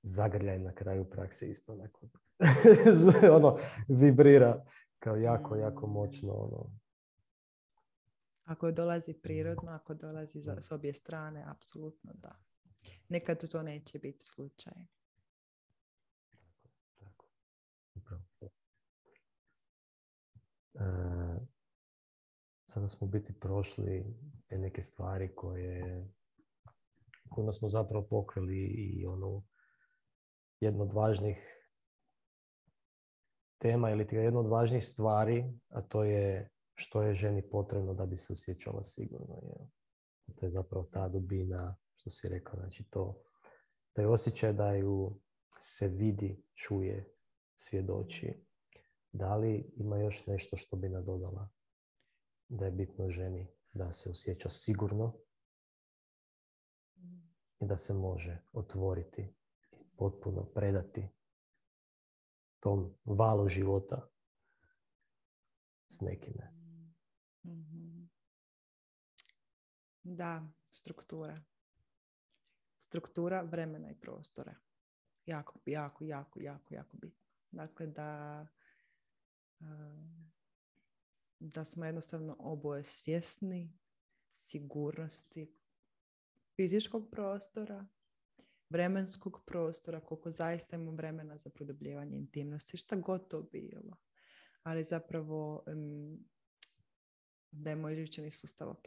Speaker 1: zagrljaj na kraju prakse isto onako ono, vibrira kao jako, jako mm. moćno ono.
Speaker 2: Ako dolazi prirodno, ako dolazi za, s obje strane, apsolutno da. nekad to neće biti slučaj.
Speaker 1: Tako. To. E, sada smo biti prošli te neke stvari koje kojima smo zapravo pokrili i onu jednu od važnih tema ili jedna od važnijih stvari, a to je što je ženi potrebno da bi se osjećala sigurno. Je. To je zapravo ta dubina, što si rekao, znači to, taj osjećaj da ju se vidi, čuje, svjedoči. Da li ima još nešto što bi nadodala da je bitno ženi da se osjeća sigurno i da se može otvoriti potpuno predati tom valu života s nekime.
Speaker 2: Mhm. Da, struktura. Struktura vremena i prostora. Jako, jako, jako, jako, jako bitno. Dakle, da, da smo jednostavno oboje svjesni sigurnosti fizičkog prostora, vremenskog prostora, koliko zaista imamo vremena za produbljivanje intimnosti, šta god to bilo. Ali zapravo da je moj živčani sustav ok.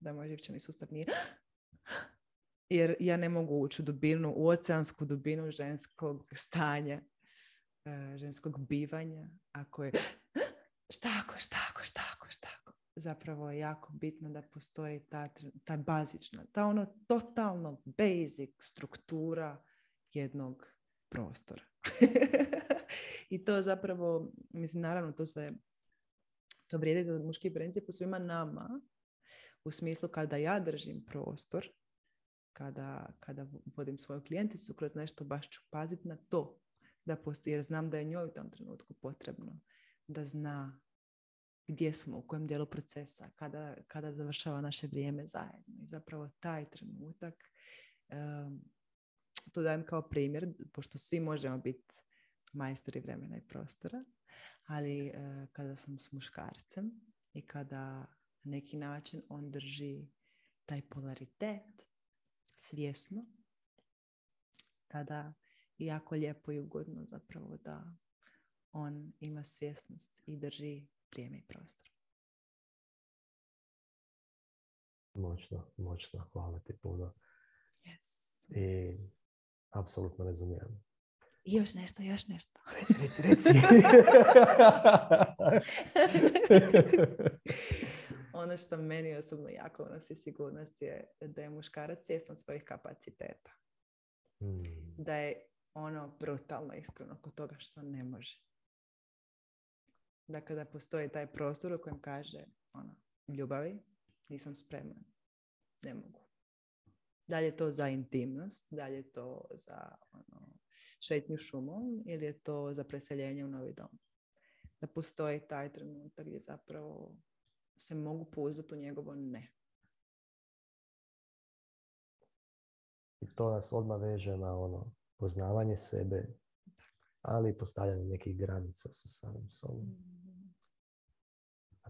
Speaker 2: Da je moj živčani sustav nije jer ja ne mogu ući u dubinu, u oceansku dubinu ženskog stanja, e, ženskog bivanja, ako je štako, štako, štako, štako. Zapravo je jako bitno da postoji ta, ta bazična, ta ono totalno basic struktura jednog prostora. I to zapravo, mislim, naravno, to se to vrijedi za muški princip u svima nama, u smislu kada ja držim prostor, kada, kada vodim svoju klijenticu kroz nešto, baš ću paziti na to. Da postoji, jer znam da je njoj u tom trenutku potrebno da zna gdje smo, u kojem dijelu procesa, kada, kada završava naše vrijeme zajedno. I zapravo taj trenutak, um, to dajem kao primjer, pošto svi možemo biti majstori vremena i prostora, ali uh, kada sam s muškarcem i kada na neki način on drži taj polaritet svjesno, tada jako lijepo i ugodno zapravo da on ima svjesnost i drži vrijeme i prostor.
Speaker 1: Moćno, moćno. Hvala ti puno.
Speaker 2: Yes.
Speaker 1: I apsolutno razumijem.
Speaker 2: I još nešto, još nešto.
Speaker 1: Reci, reci,
Speaker 2: ono što meni osobno jako unosi sigurnost je da je muškarac svjestan svojih kapaciteta. Hmm. Da je ono brutalno iskreno kod toga što ne može. Dakle, da postoji taj prostor u kojem kaže ono, ljubavi, nisam spreman, ne mogu. Da li je to za intimnost, da li je to za ono, šetnju šumom ili je to za preseljenje u novi dom. Da postoji taj trenutak gdje zapravo se mogu pouzdati u njegovo ne.
Speaker 1: I to nas odmah veže na ono poznavanje sebe, ali i postavljanje nekih granica sa samim sobom.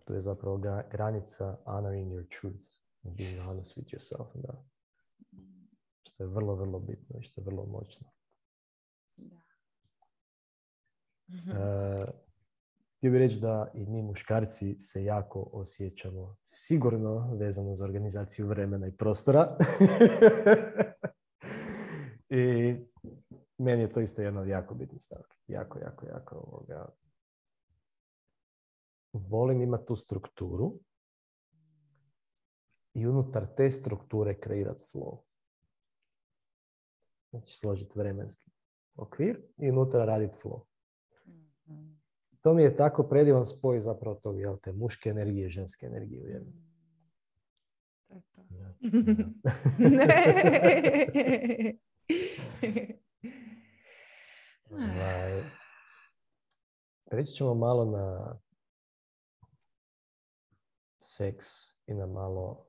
Speaker 1: Tu je zapravo granica honoring your truth, being honest with yourself. Da. Što je vrlo, vrlo bitno i što je vrlo moćno. Da. Uh, htio bih reći da i mi muškarci se jako osjećamo sigurno vezano za organizaciju vremena i prostora. I meni je to isto jedna od jako bitnih stavki. Jako, jako, jako ovoga. Volim imati tu strukturu i unutar te strukture kreirati flow. Znači složiti vremenski okvir i unutra raditi flow. To mi je tako predivan spoj zapravo tog, jel, te muške energije i ženske energije u jednom. Ovaj, Reći ćemo malo na seks i na malo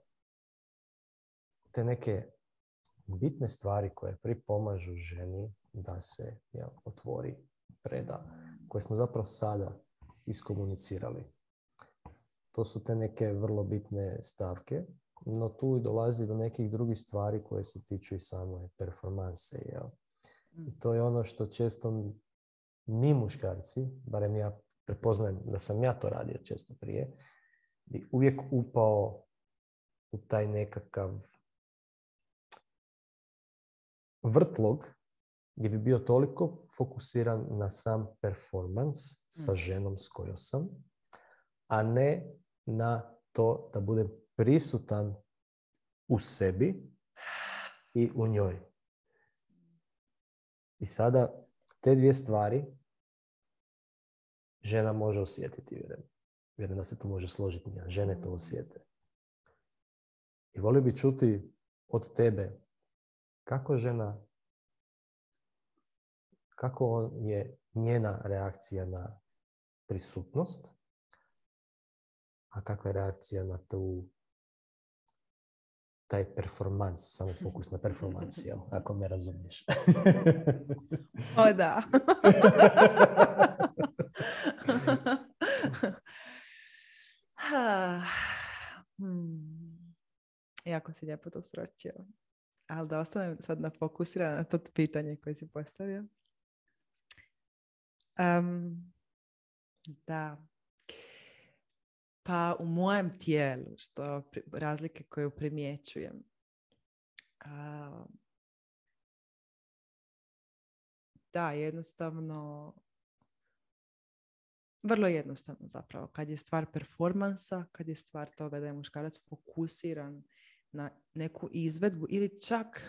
Speaker 1: te neke bitne stvari koje pripomažu ženi da se jel, otvori, preda, koje smo zapravo sada iskomunicirali. To su te neke vrlo bitne stavke no tu dolazi do nekih drugih stvari koje se tiču i same performanse. Jel? I to je ono što često mi muškarci, barem ja prepoznajem da sam ja to radio često prije, bi uvijek upao u taj nekakav vrtlog gdje bi bio toliko fokusiran na sam performans sa
Speaker 2: Mm.
Speaker 1: ženom s kojom sam, a ne na to da budem prisutan u sebi i u njoj. I sada te dvije stvari žena može osjetiti, vjerujem. Vjerujem da se to može složiti. Žene to osjete. I volio bi čuti od tebe kako žena, kako je njena reakcija na prisutnost, a kakva je reakcija na tu taj performans, samo fokus na performans, jel? Ako me razumiješ.
Speaker 2: O da. Ha, hmm. Jako si lijepo to sročio. Ali da ostanem sad na fokusirana na to pitanje koje si postavio. Em, da. Pa u mojem tijelu, što razlike koje primjećujem, a, da, jednostavno, vrlo jednostavno zapravo. Kad je stvar performansa, kad je stvar toga da je muškarac fokusiran na neku izvedbu ili čak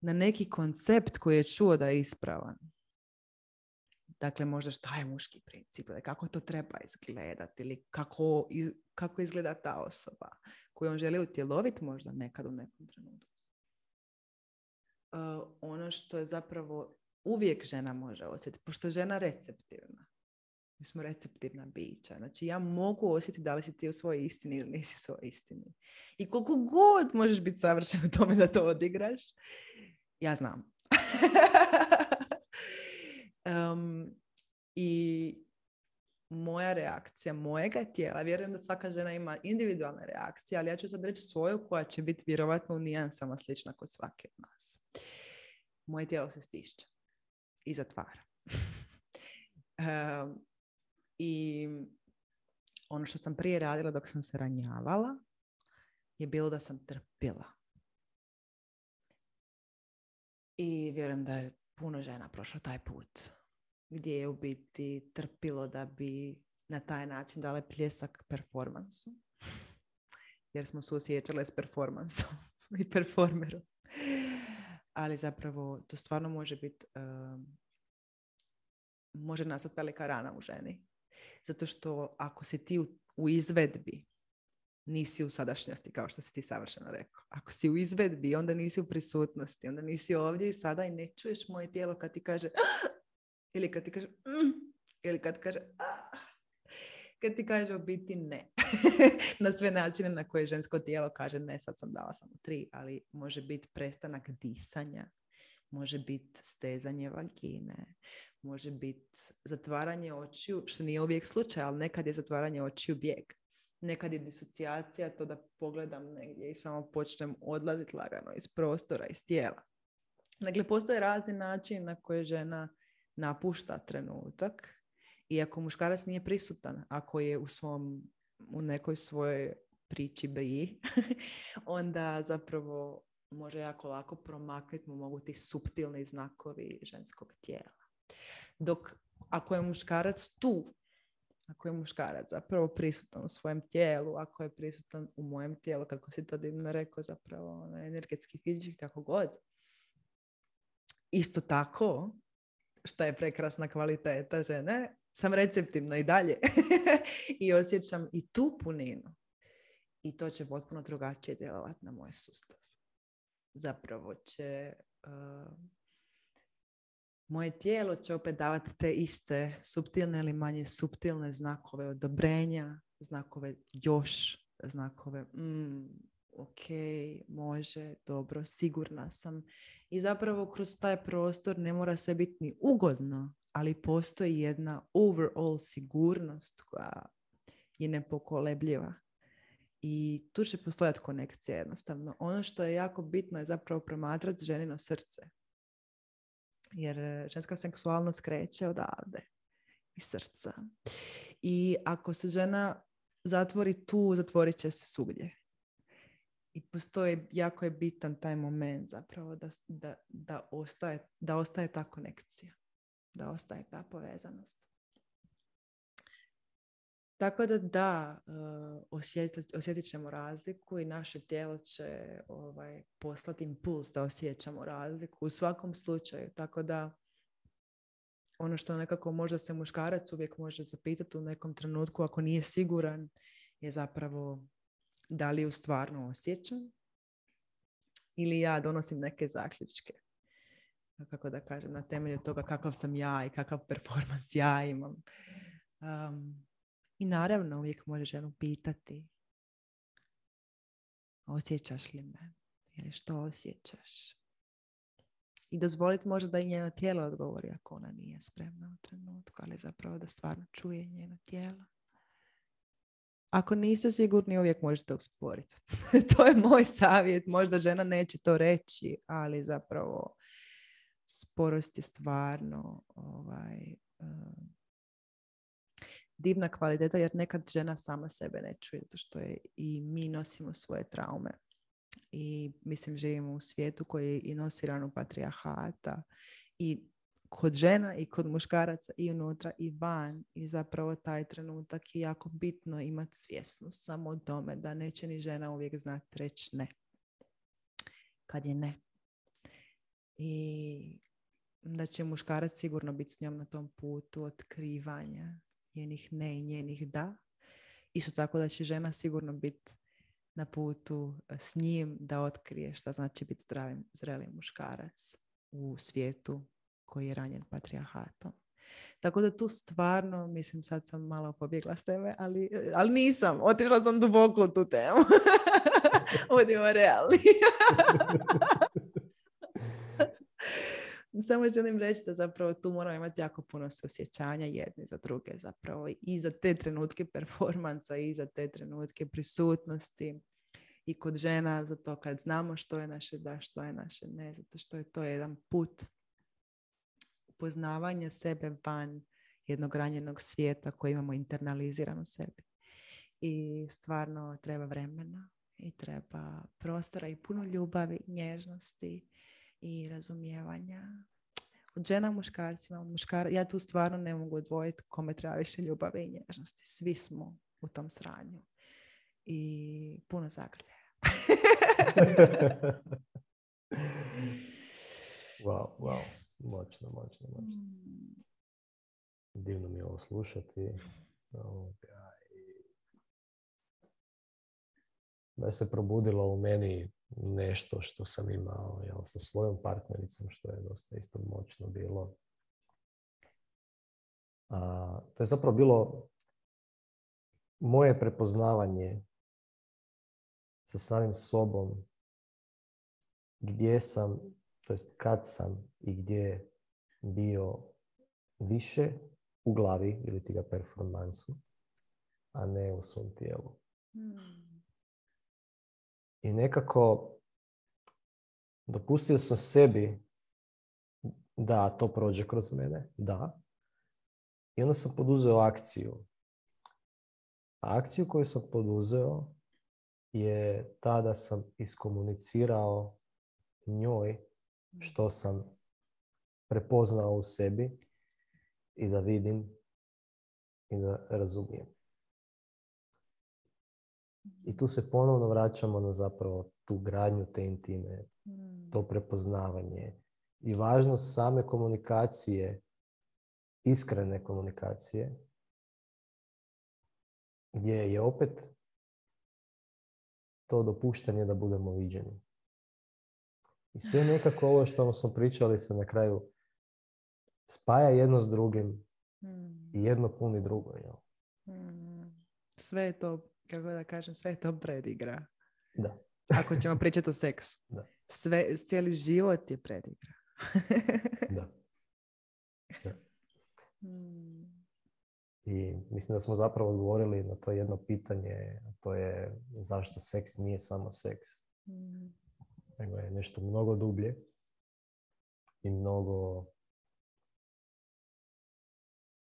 Speaker 2: na neki koncept koji je čuo da je ispravan. Dakle, možda šta je muški princip, ili kako to treba izgledati, ili kako, iz- kako izgleda ta osoba koju on želi utjeloviti možda nekad u nekom trenutku. Uh, ono što je zapravo uvijek žena može osjetiti, pošto žena receptivna. Mi smo receptivna bića. Znači ja mogu osjetiti da li si ti u svojoj istini ili nisi u svojoj istini. I koliko god možeš biti savršen u tome da to odigraš, ja znam. Em, I moja reakcija mojega tijela, vjerujem da svaka žena ima individualne reakcije, ali ja ću sad reći svoju koja će biti vjerovatno u nijansama slična kod svake od nas. Moje tijelo se stišće i zatvara. Em, I ono što sam prije radila dok sam se ranjavala je bilo da sam trpila. I vjerujem da je puno žena prošlo taj put gdje je u biti trpilo da bi na taj način dale pljesak performansu. Jer smo suosjećale s performansom i performerom. Ali zapravo to stvarno može biti um, može nastati velika rana u ženi. Zato što ako si ti u, izvedbi, nisi u sadašnjosti, kao što si ti savršeno rekao. Ako si u izvedbi, onda nisi u prisutnosti, onda nisi ovdje i sada i ne čuješ moje tijelo kad ti kaže ili kad ti kaže "Mm", ili kad kaže "Ah", kad ti kaže u biti ne. na sve načine na koje žensko tijelo kaže ne, sad sam dala samo tri, ali može biti prestanak disanja, može biti stezanje vagine, može biti zatvaranje očiju, što nije uvijek slučaj, ali nekad je zatvaranje očiju bijeg. Nekad je disocijacija to da pogledam negdje i samo počnem odlaziti lagano iz prostora, iz tijela. Dakle, postoje razni način na koje žena napušta trenutak i ako muškarac nije prisutan, ako je u svom, u nekoj svojoj priči briji, onda zapravo može jako lako promaknuti mu mogu ti suptilni znakovi ženskog tijela. Dok ako je muškarac tu, ako je muškarac zapravo prisutan u svojem tijelu, ako je prisutan u mojem tijelu, kako si to divno rekao, zapravo ono, energetski, fizički, kako god. Isto tako, šta je prekrasna kvaliteta žene, sam receptivna i dalje i osjećam i tu puninu. I to će potpuno drugačije djelovati na moj sustav. Zapravo će uh, moje tijelo će opet davati te iste subtilne ili manje subtilne znakove odobrenja, znakove još, znakove mm, ok, može, dobro, sigurna sam. I zapravo kroz taj prostor ne mora sve biti ni ugodno, ali postoji jedna overall sigurnost koja je nepokolebljiva I tu će postojati konekcija jednostavno. Ono što je jako bitno je zapravo promatrati ženino srce. Jer e, ženska seksualnost kreće odavde, iz srca. I ako se žena zatvori tu, zatvorit će se svugdje. I postoji, jako je bitan taj moment zapravo da, da, da, ostaje, da ostaje ta konekcija. Da ostaje ta povezanost. Tako da da, uh, osjetit, osjetit ćemo razliku i naše tijelo će ovaj, poslati impuls da osjećamo razliku u svakom slučaju. Tako da ono što nekako možda se muškarac uvijek može zapitati u nekom trenutku ako nije siguran je zapravo da li ju stvarno osjećam ili ja donosim neke zaključke. Kako da kažem, na temelju toga kakav sam ja i kakav performans ja imam. Um, I naravno uvijek može ženu pitati osjećaš li me? Ili što osjećaš? I dozvoliti možda da i njeno tijelo odgovori ako ona nije spremna u trenutku, ali zapravo da stvarno čuje njeno tijelo. Ako niste sigurni, uvijek možete usporiti. to je moj savjet. Možda žena neće to reći, ali zapravo sporost je stvarno ovaj, um, divna kvaliteta jer nekad žena sama sebe ne čuje zato što je i mi nosimo svoje traume. I mislim živimo u svijetu koji i nosi ranu patrijarhata i kod žena i kod muškaraca i unutra i van i zapravo taj trenutak je jako bitno imati svjesnost samo o tome da neće ni žena uvijek znati reći ne. Kad je ne. I da će muškarac sigurno biti s njom na tom putu otkrivanja njenih ne i njenih da. Isto tako da će žena sigurno biti na putu e, s njim da otkrije šta znači biti zdravim, zreli muškarac u svijetu koji je ranjen patrijarhatom. Tako da tu stvarno, mislim sad sam malo pobjegla s teme, ali, e, ali nisam. Otišla sam duboko u tu temu. Budimo realni. samo želim reći da zapravo tu moramo imati jako puno osjećanja jedni za druge zapravo i za te trenutke performansa i za te trenutke prisutnosti i kod žena za to kad znamo što je naše da, što je naše ne, zato što je to jedan put poznavanja sebe van jednog ranjenog svijeta koji imamo internaliziran u sebi. I stvarno treba vremena i treba prostora i puno ljubavi, nježnosti i razumijevanja od žena muškarcima, muškar, ja tu stvarno ne mogu odvojiti kome treba više ljubavi i nježnosti. Svi smo u tom sranju. I puno zagrljaja.
Speaker 1: wow, wow. Moćno, moćno, moćno. Mm. Divno mi je ovo slušati. Da se probudilo u meni nešto što sam imao jel, sa svojom partnericom, što je dosta isto moćno bilo. A, to je zapravo bilo moje prepoznavanje sa samim sobom gdje sam, to jest kad sam i gdje bio više u glavi ili ti ga performansu, a ne u svom tijelu. Hmm. I nekako dopustio sam sebi da to prođe kroz mene, da. I onda sam poduzeo akciju. A akciju koju sam poduzeo je ta da sam iskomunicirao njoj što sam prepoznao u sebi i da vidim i da razumijem. I tu se ponovno vraćamo na zapravo tu gradnju te intime, hmm. to prepoznavanje i važnost same komunikacije, iskrene komunikacije, gdje je opet to dopuštanje da budemo viđeni. I sve nekako ovo što smo pričali se na kraju spaja jedno s drugim hmm. i jedno puni drugo. Jel?
Speaker 2: Hmm. Sve je to kako da kažem, sve je to predigra.
Speaker 1: Da.
Speaker 2: Ako ćemo pričati o seksu.
Speaker 1: Da.
Speaker 2: Sve, cijeli život je predigra.
Speaker 1: da.
Speaker 2: Hmm.
Speaker 1: I mislim da smo zapravo odgovorili na to jedno pitanje, a to je zašto seks nije samo seks. Mm. Nego je nešto mnogo dublje i mnogo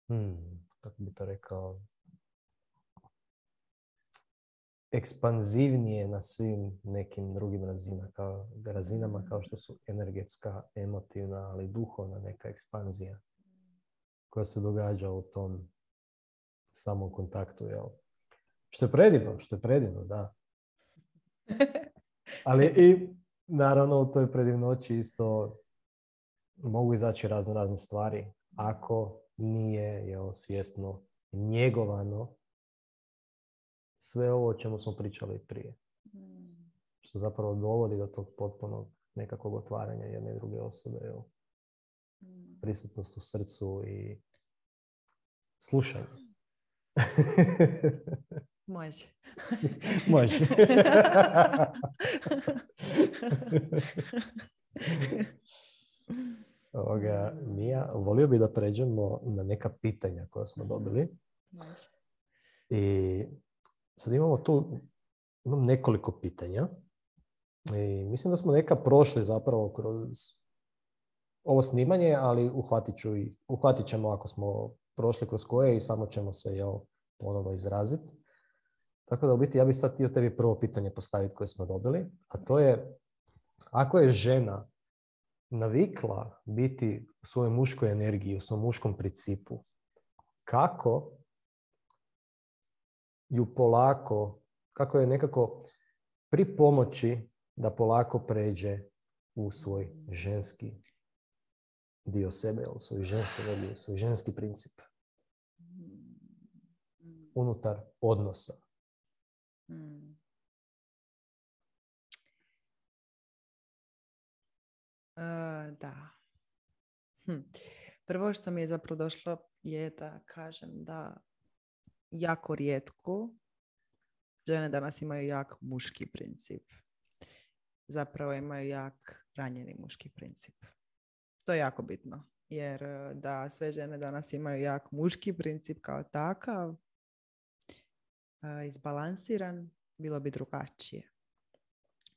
Speaker 1: hmm, kako bi to rekao ekspanzivnije na svim nekim drugim razinama kao, razinama kao što su energetska, emotivna, ali duhovna neka ekspanzija koja se događa u tom samom kontaktu. Jel? Što je predivno, što je predivno, da. Ali i naravno u toj predivnoći isto mogu izaći razne razne stvari ako nije jel, svjesno njegovano sve ovo o čemu smo pričali prije. Mm. Što zapravo dovodi do tog potpunog nekakvog otvaranja jedne i druge osobe. Jel? Mm. Prisutnost u srcu i slušanje.
Speaker 2: Može.
Speaker 1: Može. Ovoga, Mija, volio bi da pređemo na neka pitanja koja smo dobili. Može. I sad imamo tu imam nekoliko pitanja. I mislim da smo neka prošli zapravo kroz ovo snimanje, ali uhvatit, ću i, uhvatit ćemo ako smo prošli kroz koje i samo ćemo se jel, ponovo izraziti. Tako da u biti ja bih sad htio tebi prvo pitanje postaviti koje smo dobili, a to je ako je žena navikla biti u svojoj muškoj energiji, u svom muškom principu, kako ju polako, kako je nekako pri pomoći da polako pređe u svoj ženski dio sebe, u svoju žensku energiju, u svoj ženski princip unutar odnosa. Hmm.
Speaker 2: E, da. Hm. Prvo što mi je zapravo došlo je da kažem da jako rijetko žene danas imaju jak muški princip. Zapravo imaju jak ranjeni muški princip. To je jako bitno. Jer e, da sve žene danas imaju jak muški princip kao takav, e, izbalansiran, bilo bi drugačije.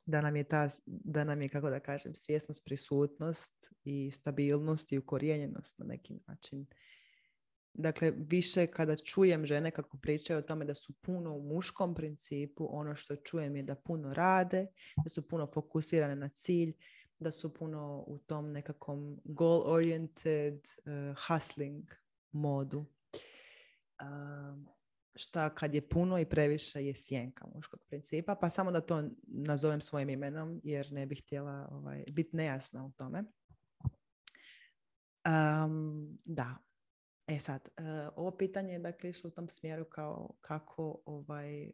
Speaker 2: Da nam je ta, da nam je, kako da kažem, svjesnost, prisutnost i stabilnost i ukorijenjenost na neki način Dakle, više kada čujem žene kako pričaju o tome da su puno u muškom principu, ono što čujem je da puno rade, da su puno fokusirane na cilj, da su puno u tom nekakvom goal-oriented uh, hustling modu. Uh, šta kad je puno i previše je sjenka muškog principa, pa samo da to nazovem svojim imenom jer ne bih htjela ovaj, biti nejasna u tome. Um, da, E sad, uh, ovo pitanje je dakle išlo u tom smjeru kao kako ovaj, uh,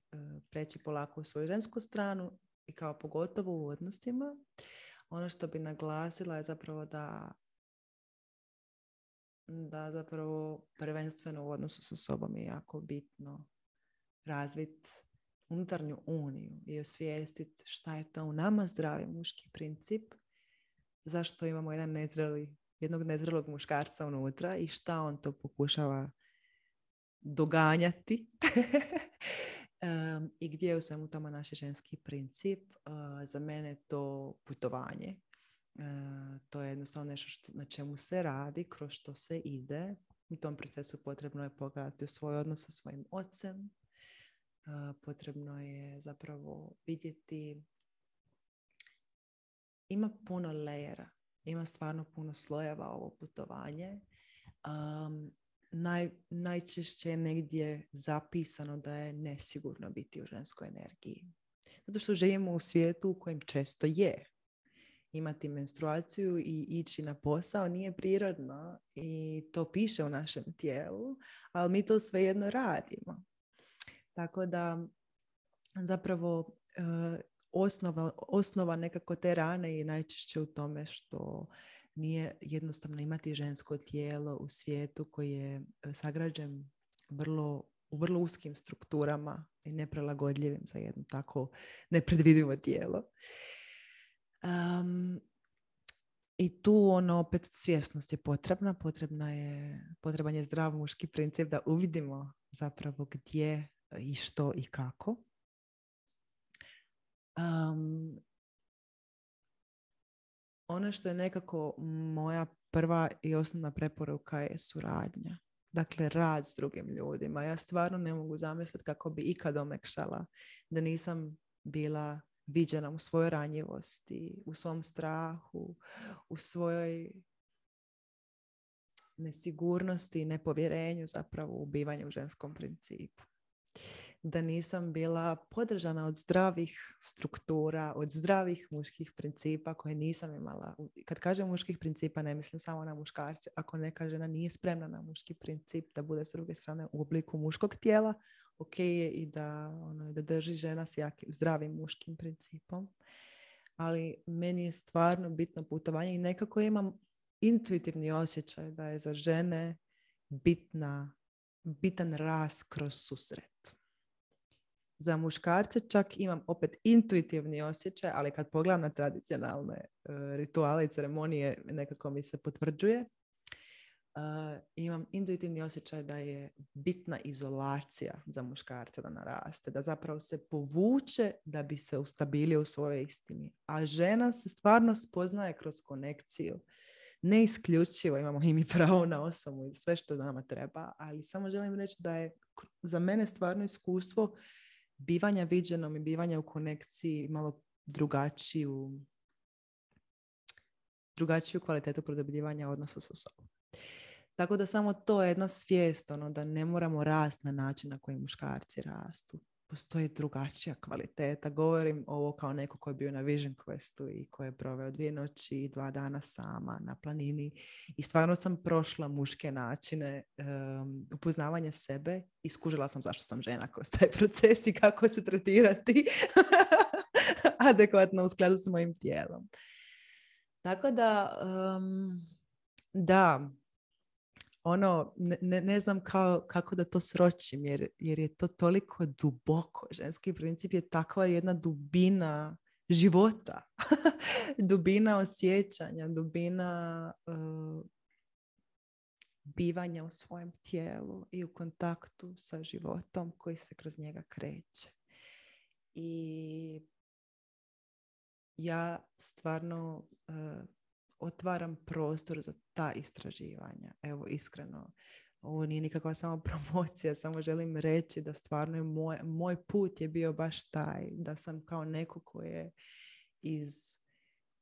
Speaker 2: preći polako u svoju žensku stranu i kao pogotovo u odnosima. Ono što bi naglasila je zapravo da da zapravo prvenstveno u odnosu sa sobom je jako bitno razviti unutarnju uniju i osvijestiti šta je to u nama zdravi muški princip, zašto imamo jedan nezreli jednog nezrelog muškarca unutra i šta on to pokušava doganjati i gdje je u svemu tome naš ženski princip. za mene je to putovanje. to je jednostavno nešto što, na čemu se radi, kroz što se ide. U tom procesu potrebno je pogledati u svoj odnos sa svojim ocem. potrebno je zapravo vidjeti ima puno lejera ima stvarno puno slojeva ovo putovanje. Um, naj, najčešće je negdje zapisano da je nesigurno biti u ženskoj energiji. Zato što živimo u svijetu u kojem često je. Imati menstruaciju i ići na posao nije prirodno i to piše u našem tijelu, ali mi to svejedno radimo. Tako da zapravo e, osnova, osnova nekako te rane je najčešće u tome što nije jednostavno imati žensko tijelo u svijetu koji je e, sagrađen vrlo, u vrlo uskim strukturama i neprelagodljivim za jedno tako nepredvidivo tijelo. Um, I tu ono opet svjesnost je potrebna, potrebna je, potreban je zdrav muški princip da uvidimo zapravo gdje i što i kako. Um, ono što je nekako moja prva i osnovna preporuka je suradnja. Dakle, rad s drugim ljudima. Ja stvarno ne mogu zamisliti kako bi ikad omekšala da nisam bila viđena u svojoj ranjivosti, u svom strahu, u svojoj nesigurnosti i nepovjerenju zapravo u bivanju u ženskom principu da nisam bila podržana od zdravih struktura, od zdravih muških principa koje nisam imala. Kad kažem muških principa ne mislim samo na muškarce. Ako neka žena nije spremna na muški princip da bude s druge strane u obliku muškog tijela, ok je i da, ono, da drži žena s jakim, zdravim muškim principom. Ali meni je stvarno bitno putovanje i nekako imam intuitivni osjećaj da je za žene bitna, bitan rast kroz susret. Za muškarce čak imam opet intuitivni osjećaj, ali kad pogledam na tradicionalne uh, rituale i ceremonije, nekako mi se potvrđuje. Uh, imam intuitivni osjećaj da je bitna izolacija za muškarce da naraste, da zapravo se povuče da bi se ustabilio u svojoj istini. A žena se stvarno spoznaje kroz konekciju. Ne isključivo, imamo i mi pravo na osobu i sve što nama treba, ali samo želim reći da je za mene stvarno iskustvo bivanja viđenom i bivanja u konekciji malo drugačiju drugačiju kvalitetu produbljivanja odnosa sa sobom. Tako da samo to je jedna svijest, ono, da ne moramo rasti na način na koji muškarci rastu postoji drugačija kvaliteta. Govorim ovo kao neko ko je bio na Vision Questu i ko je proveo dvije noći i dva dana sama na planini. I stvarno sam prošla muške načine um, upoznavanja sebe i skužila sam zašto sam žena kroz taj proces i kako se tretirati adekvatno u skladu s mojim tijelom. Tako da, da, ono, ne, ne znam kao, kako da to sročim, jer, jer je to toliko duboko. Ženski princip je takva jedna dubina života, dubina osjećanja, dubina uh, bivanja u svojem tijelu i u kontaktu sa životom koji se kroz njega kreće. I ja stvarno uh, otvaram prostor za ta istraživanja. Evo, iskreno, ovo nije nikakva samo promocija, samo želim reći da stvarno je moj, moj put je bio baš taj, da sam kao neko koji je iz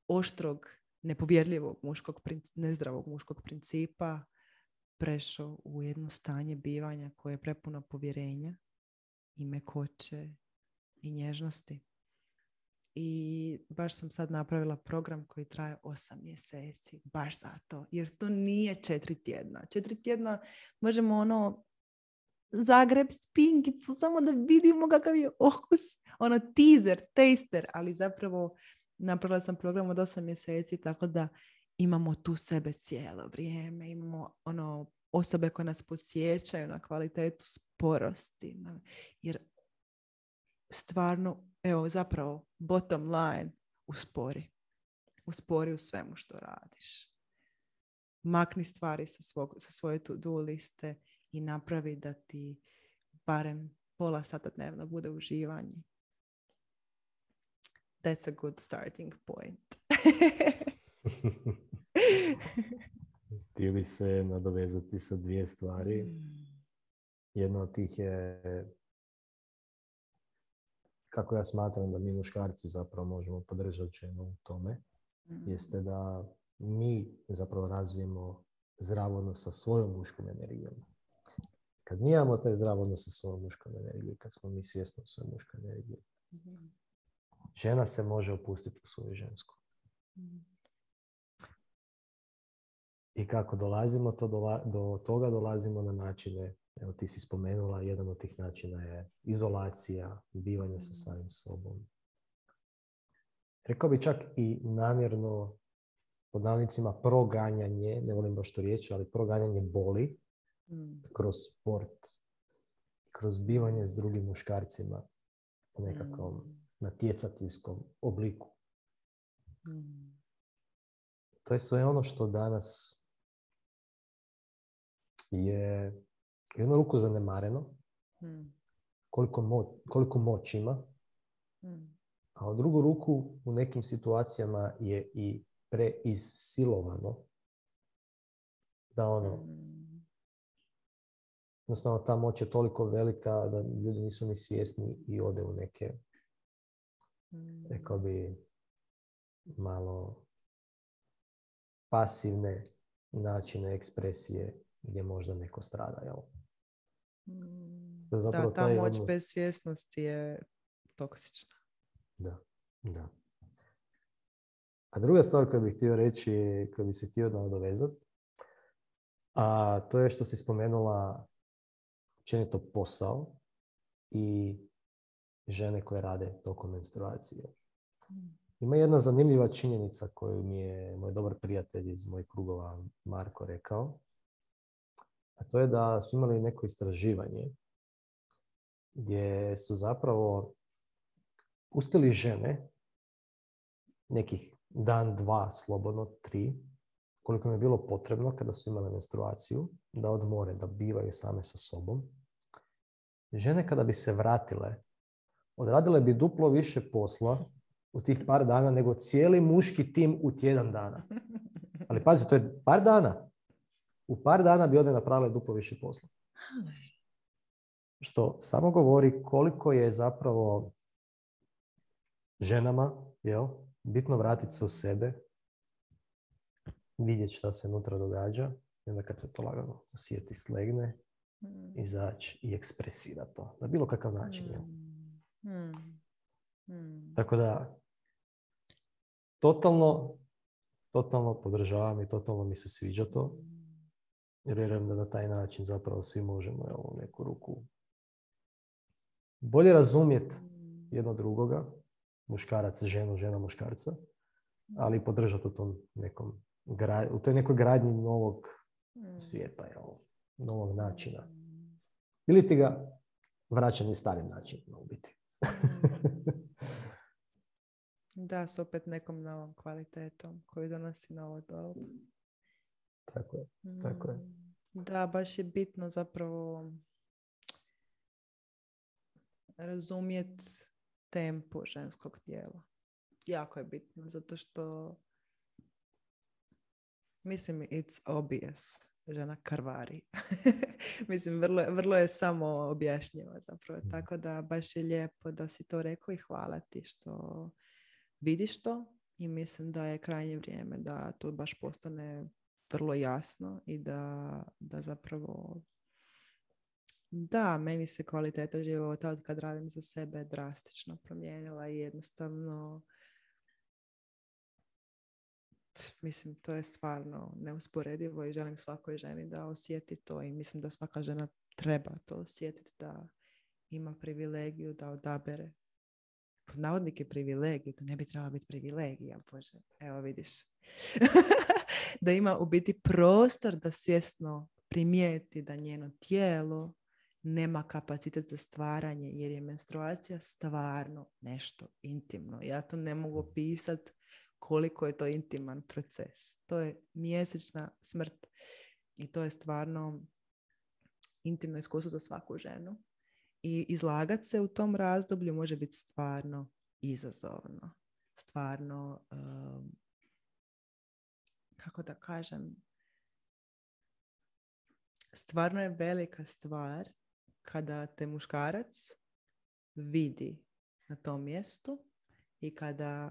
Speaker 2: oštrog, nepovjerljivog muškog, nezdravog muškog principa prešao u jedno stanje bivanja koje je prepuno povjerenja i mekoće i nježnosti. I baš sam sad napravila program koji traje osam mjeseci. Baš zato. Jer to nije četiri tjedna. Četiri tjedna možemo ono Zagreb spinkicu samo da vidimo kakav je okus. Ono teaser, taster, ali zapravo napravila sam program od osam mjeseci tako da imamo tu sebe cijelo vrijeme. Imamo ono osobe koje nas posjećaju na kvalitetu sporosti. Jer stvarno evo zapravo bottom line uspori. Uspori u svemu što radiš. Makni stvari sa, svog, sa svoje to-do liste i napravi da ti barem pola sata dnevno bude uživanje. That's a good starting point.
Speaker 1: Htio bi se nadovezati sa dvije stvari. Mm. Jedna od tih je kako ja smatram da mi muškarci zapravo možemo podržati ženu u tome, mm. jeste da mi zapravo razvijemo zdrav odnos sa svojom muškom energijom. Kad mi imamo taj zdrav odnos sa svojom muškom energijom, kad smo mi svjesni o svojoj muškoj energiji, mm. žena se može opustiti u svoju žensku. Mm. I kako dolazimo to do toga, dolazimo na načine Evo ti si spomenula, jedan od tih načina je izolacija, bivanje sa samim sobom. Rekao bi čak i namjerno pod navnicima proganjanje, ne volim baš to riječ, ali proganjanje boli mm. kroz sport, kroz bivanje s drugim muškarcima u nekakvom mm. natjecateljskom obliku. Mm. to je sve ono što danas je jednu ruku zanemareno,
Speaker 2: Hmm.
Speaker 1: koliko, mo, koliko moć ima,
Speaker 2: Hmm.
Speaker 1: a u drugu ruku u nekim situacijama je i preisilovano da ono,
Speaker 2: Hmm.
Speaker 1: jednostavno ta moć je toliko velika da ljudi nisu ni svjesni i ode u neke, rekao bi, malo pasivne načine ekspresije gdje možda neko strada, jel?
Speaker 2: Hmm.
Speaker 1: Da
Speaker 2: Da, ta moć
Speaker 1: odnos-
Speaker 2: bez svjesnosti je toksična.
Speaker 1: Da, da. A druga stvar koju bih htio reći, koju bih se htio nadovezati, a to je što si spomenula općenito posao i žene koje rade tokom menstruacije. Ima jedna zanimljiva činjenica koju mi je moj dobar prijatelj iz mojih krugova Marko rekao, a to je da su imali neko istraživanje gdje su zapravo pustili žene nekih dan, dva, slobodno, tri, koliko im je bilo potrebno kada su imale menstruaciju, da odmore, da bivaju same sa sobom. Žene kada bi se vratile, odradile bi duplo više posla u tih par dana nego cijeli muški tim u tjedan dana. Ali pazi, to je par dana. U par dana bi one napravile duplo više posla. Što samo govori koliko je zapravo ženama, jel, bitno vratiti se u sebe, vidjeti šta se unutra događa, i onda kad se to lagano osjeti, slegne,
Speaker 2: Hmm.
Speaker 1: izaći i ekspresira to. Na bilo kakav način, jel?
Speaker 2: Hmm. Hmm.
Speaker 1: Tako da, totalno, totalno podržavam i totalno mi se sviđa to. Jer vjerujem da na taj način zapravo svi možemo jel, u neku ruku bolje razumjeti jedno drugoga, muškarac, ženu, žena, muškarca, ali podržati u tom nekom u toj nekoj gradnji novog
Speaker 2: Hmm.
Speaker 1: svijeta, jel, novog načina. Ili ti ga vraćani starim načinima u biti.
Speaker 2: Da, s opet nekom novom kvalitetom koju donosi novo dobu.
Speaker 1: Tako je. Tako je.
Speaker 2: Mm, Da, baš je bitno zapravo razumjeti tempo ženskog tijela. Jako je bitno, zato što mislim, it's obvious. Žena karvari. mislim, vrlo, vrlo je samo objašnjivo zapravo. Tako da baš je lijepo da si to rekao i hvala ti što vidiš to i mislim da je krajnje vrijeme da to baš postane vrlo jasno i da, da zapravo da, meni se kvaliteta života od kad radim za sebe drastično promijenila i jednostavno mislim to je stvarno neusporedivo i želim svakoj ženi da osjeti to i mislim da svaka žena treba to osjetiti da ima privilegiju da odabere navodnike privilegiju, to ne bi trebala biti privilegija, bože, evo vidiš. da ima u biti prostor da svjesno primijeti da njeno tijelo nema kapacitet za stvaranje jer je menstruacija stvarno nešto intimno. Ja to ne mogu opisati koliko je to intiman proces. To je mjesečna smrt i to je stvarno intimno iskustvo za svaku ženu. I izlagat se u tom razdoblju može biti stvarno izazovno. Stvarno, um, kako da kažem, stvarno je velika stvar kada te muškarac vidi na tom mjestu i kada,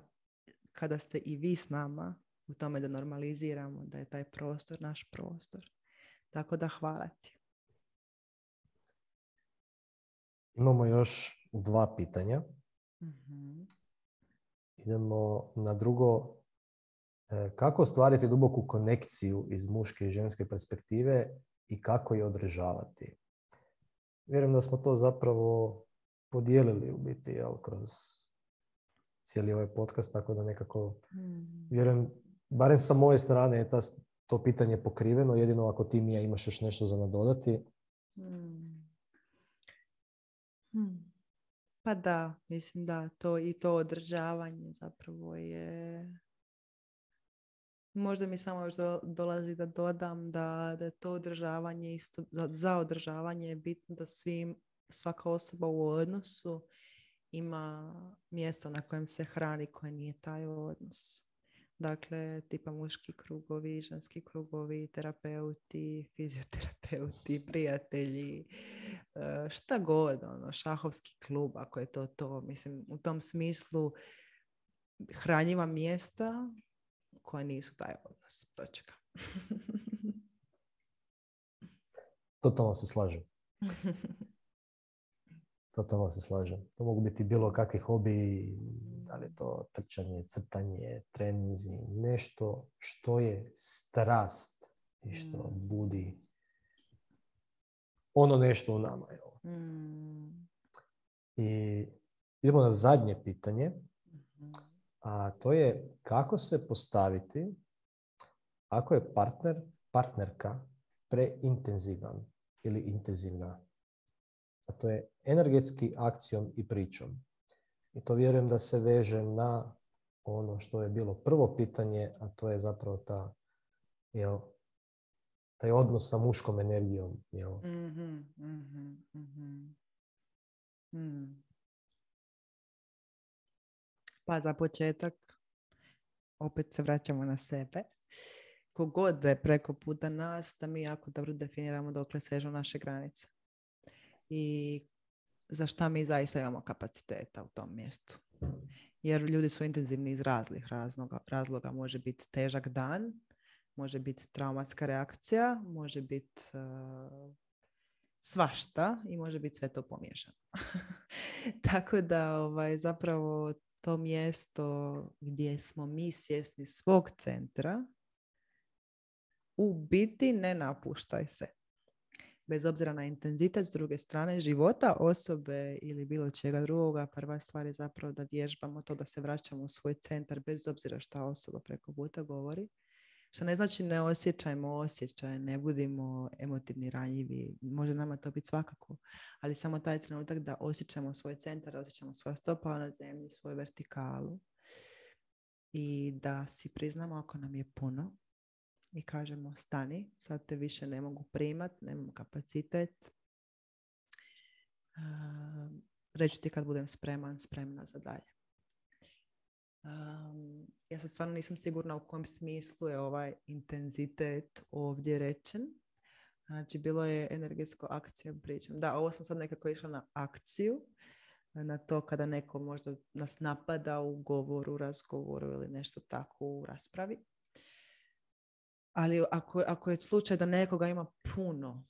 Speaker 2: kada ste i vi s nama u tome da normaliziramo da je taj prostor naš prostor. Tako da hvala ti.
Speaker 1: Imamo još dva pitanja.
Speaker 2: Mhm.
Speaker 1: Idemo na drugo. E, Kako ostvariti duboku konekciju iz muške i ženske perspektive i kako je održavati? Vjerujem da smo to zapravo podijelili u biti jel, kroz cijeli ovaj podcast, tako da nekako
Speaker 2: Mm.
Speaker 1: vjerujem, barem sa moje strane je ta, to pitanje pokriveno, jedino ako ti Mija imaš još nešto za nadodati.
Speaker 2: Mm. Hmm. Pa da, mislim da to i to održavanje zapravo je Možda mi samo još dolazi da dodam da, da je to održavanje isto, za, za održavanje je bitno da svim, svaka osoba u odnosu ima mjesto na kojem se hrani koje nije taj odnos. Dakle, tipa muški krugovi, ženski krugovi, terapeuti, fizioterapeuti, prijatelji, e, šta god, ono, šahovski klub, ako je to to. Mislim, u tom smislu hranjiva mjesta koja nisu taj odnos. Točka.
Speaker 1: Totalno se slažem. Totalno se slažem. To mogu biti bilo kakvi hobi, da li je to trčanje, crtanje, treninzi, nešto što je strast i što mm. budi ono nešto u nama. Mm. I idemo na zadnje pitanje, mhm. a to je kako se postaviti ako je partner, partnerka preintenzivan ili intenzivna a to je energetski akcijom i pričom. I to vjerujem da se veže na ono što je bilo prvo pitanje, a to je zapravo ta, jel, taj odnos sa muškom energijom. Jel? Mm-hmm, mm-hmm.
Speaker 2: Mm. Pa za početak, opet se vraćamo na sebe. Kogod je preko puta nas, da mi jako dobro definiramo dokle sežu naše granice i za šta mi zaista imamo kapaciteta u tom mjestu. Jer ljudi su intenzivni iz razlih razloga. razloga. Može biti težak dan, može biti traumatska reakcija, može biti uh, svašta i može biti sve to pomiješano. Tako da ovaj, zapravo to mjesto gdje smo mi svjesni svog centra u biti ne napuštaj se bez obzira na intenzitet s druge strane života osobe ili bilo čega drugoga, prva stvar je zapravo da vježbamo to da se vraćamo u svoj centar bez obzira šta osoba preko puta govori. Što ne znači ne osjećajmo osjećaje, ne budimo emotivni, ranjivi. Može nama to biti svakako, ali samo taj trenutak da osjećamo svoj centar, osjećamo svoja stopa na zemlji, svoju vertikalu i da si priznamo ako nam je puno, i kažemo stani, sad te više ne mogu primat, nemam kapacitet. Uh, reći ti kad budem spreman, spremna za dalje. Um, ja sad stvarno nisam sigurna u kojem smislu je ovaj intenzitet ovdje rečen. Znači, bilo je energetsko akcija, pričam. Da, ovo sam sad nekako išla na akciju, na to kada neko možda nas napada u govoru, razgovoru ili nešto tako u raspravi. Ali ako, ako je slučaj da nekoga ima puno,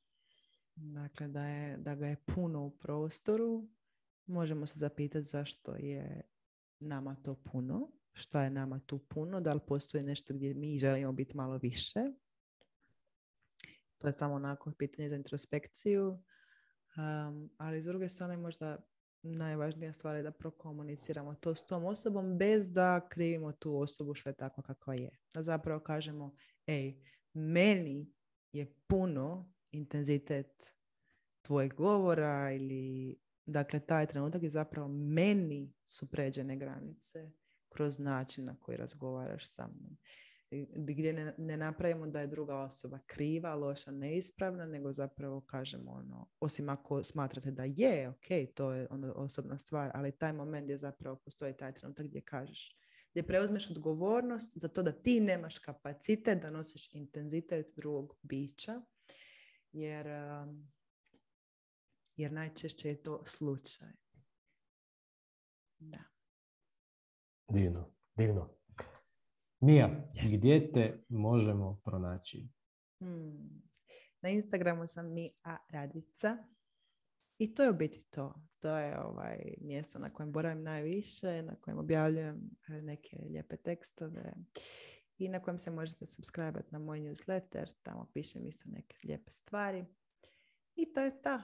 Speaker 2: dakle da, je, da ga je puno u prostoru, možemo se zapitati zašto je nama to puno, što je nama tu puno, da li postoji nešto gdje mi želimo biti malo više. To je samo onako pitanje za introspekciju. Um, ali s druge strane možda najvažnija stvar je da prokomuniciramo to s tom osobom bez da krivimo tu osobu što je tako kakva je. Da zapravo kažemo, ej, meni je puno intenzitet tvojeg govora ili dakle taj trenutak je zapravo meni su pređene granice kroz način na koji razgovaraš sa mnom gdje ne, ne napravimo da je druga osoba kriva, loša, neispravna, nego zapravo kažemo ono, osim ako smatrate da je, ok, to je ono osobna stvar, ali taj moment je zapravo postoji taj trenutak gdje kažeš, gdje preuzmeš odgovornost za to da ti nemaš kapacitet da nosiš intenzitet drugog bića, jer, um, jer najčešće je to slučaj. Da.
Speaker 1: Divno, divno. Mija, gdje te možemo pronaći? Hmm.
Speaker 2: Na Instagramu sam Mia Radica. I to je u biti to. To je ovaj mjesto na kojem boravim najviše, na kojem objavljujem e, neke lijepe tekstove i na kojem se možete subscribe na moj newsletter. Tamo pišem isto neke lijepe stvari. I to je to.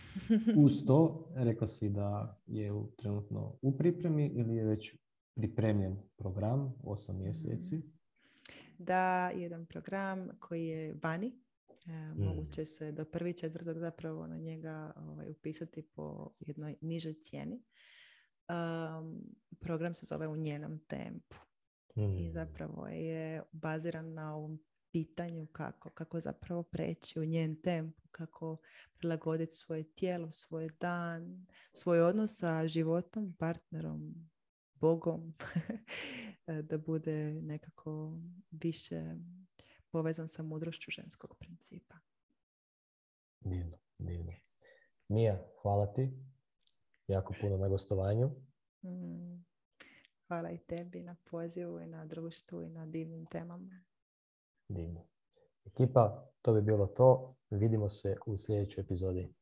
Speaker 1: Uz to, rekla si da je trenutno u pripremi ili je već pripremljen program, osam mhm. mjeseci.
Speaker 2: Da, jedan program koji je vani. E, mm. Moguće se do prvi četvrtog zapravo na njega ovaj, upisati po jednoj nižoj cijeni. Um, program se zove u njenom tempu. i
Speaker 1: Mm.
Speaker 2: zapravo je baziran na ovom pitanju kako, kako zapravo preći u njen tempo, kako prilagoditi svoje tijelo, svoj dan, svoj odnos sa životom, partnerom, Bogom, da bude nekako više povezan sa mudrošću ženskog principa.
Speaker 1: Divno, divno. Mija, hvala ti. Jako puno na gostovanju.
Speaker 2: Mm. Hvala i tebi na pozivu i na društvu i na divnim temama.
Speaker 1: Divno. Ekipa, to bi bilo to. Vidimo se u sljedećoj epizodi.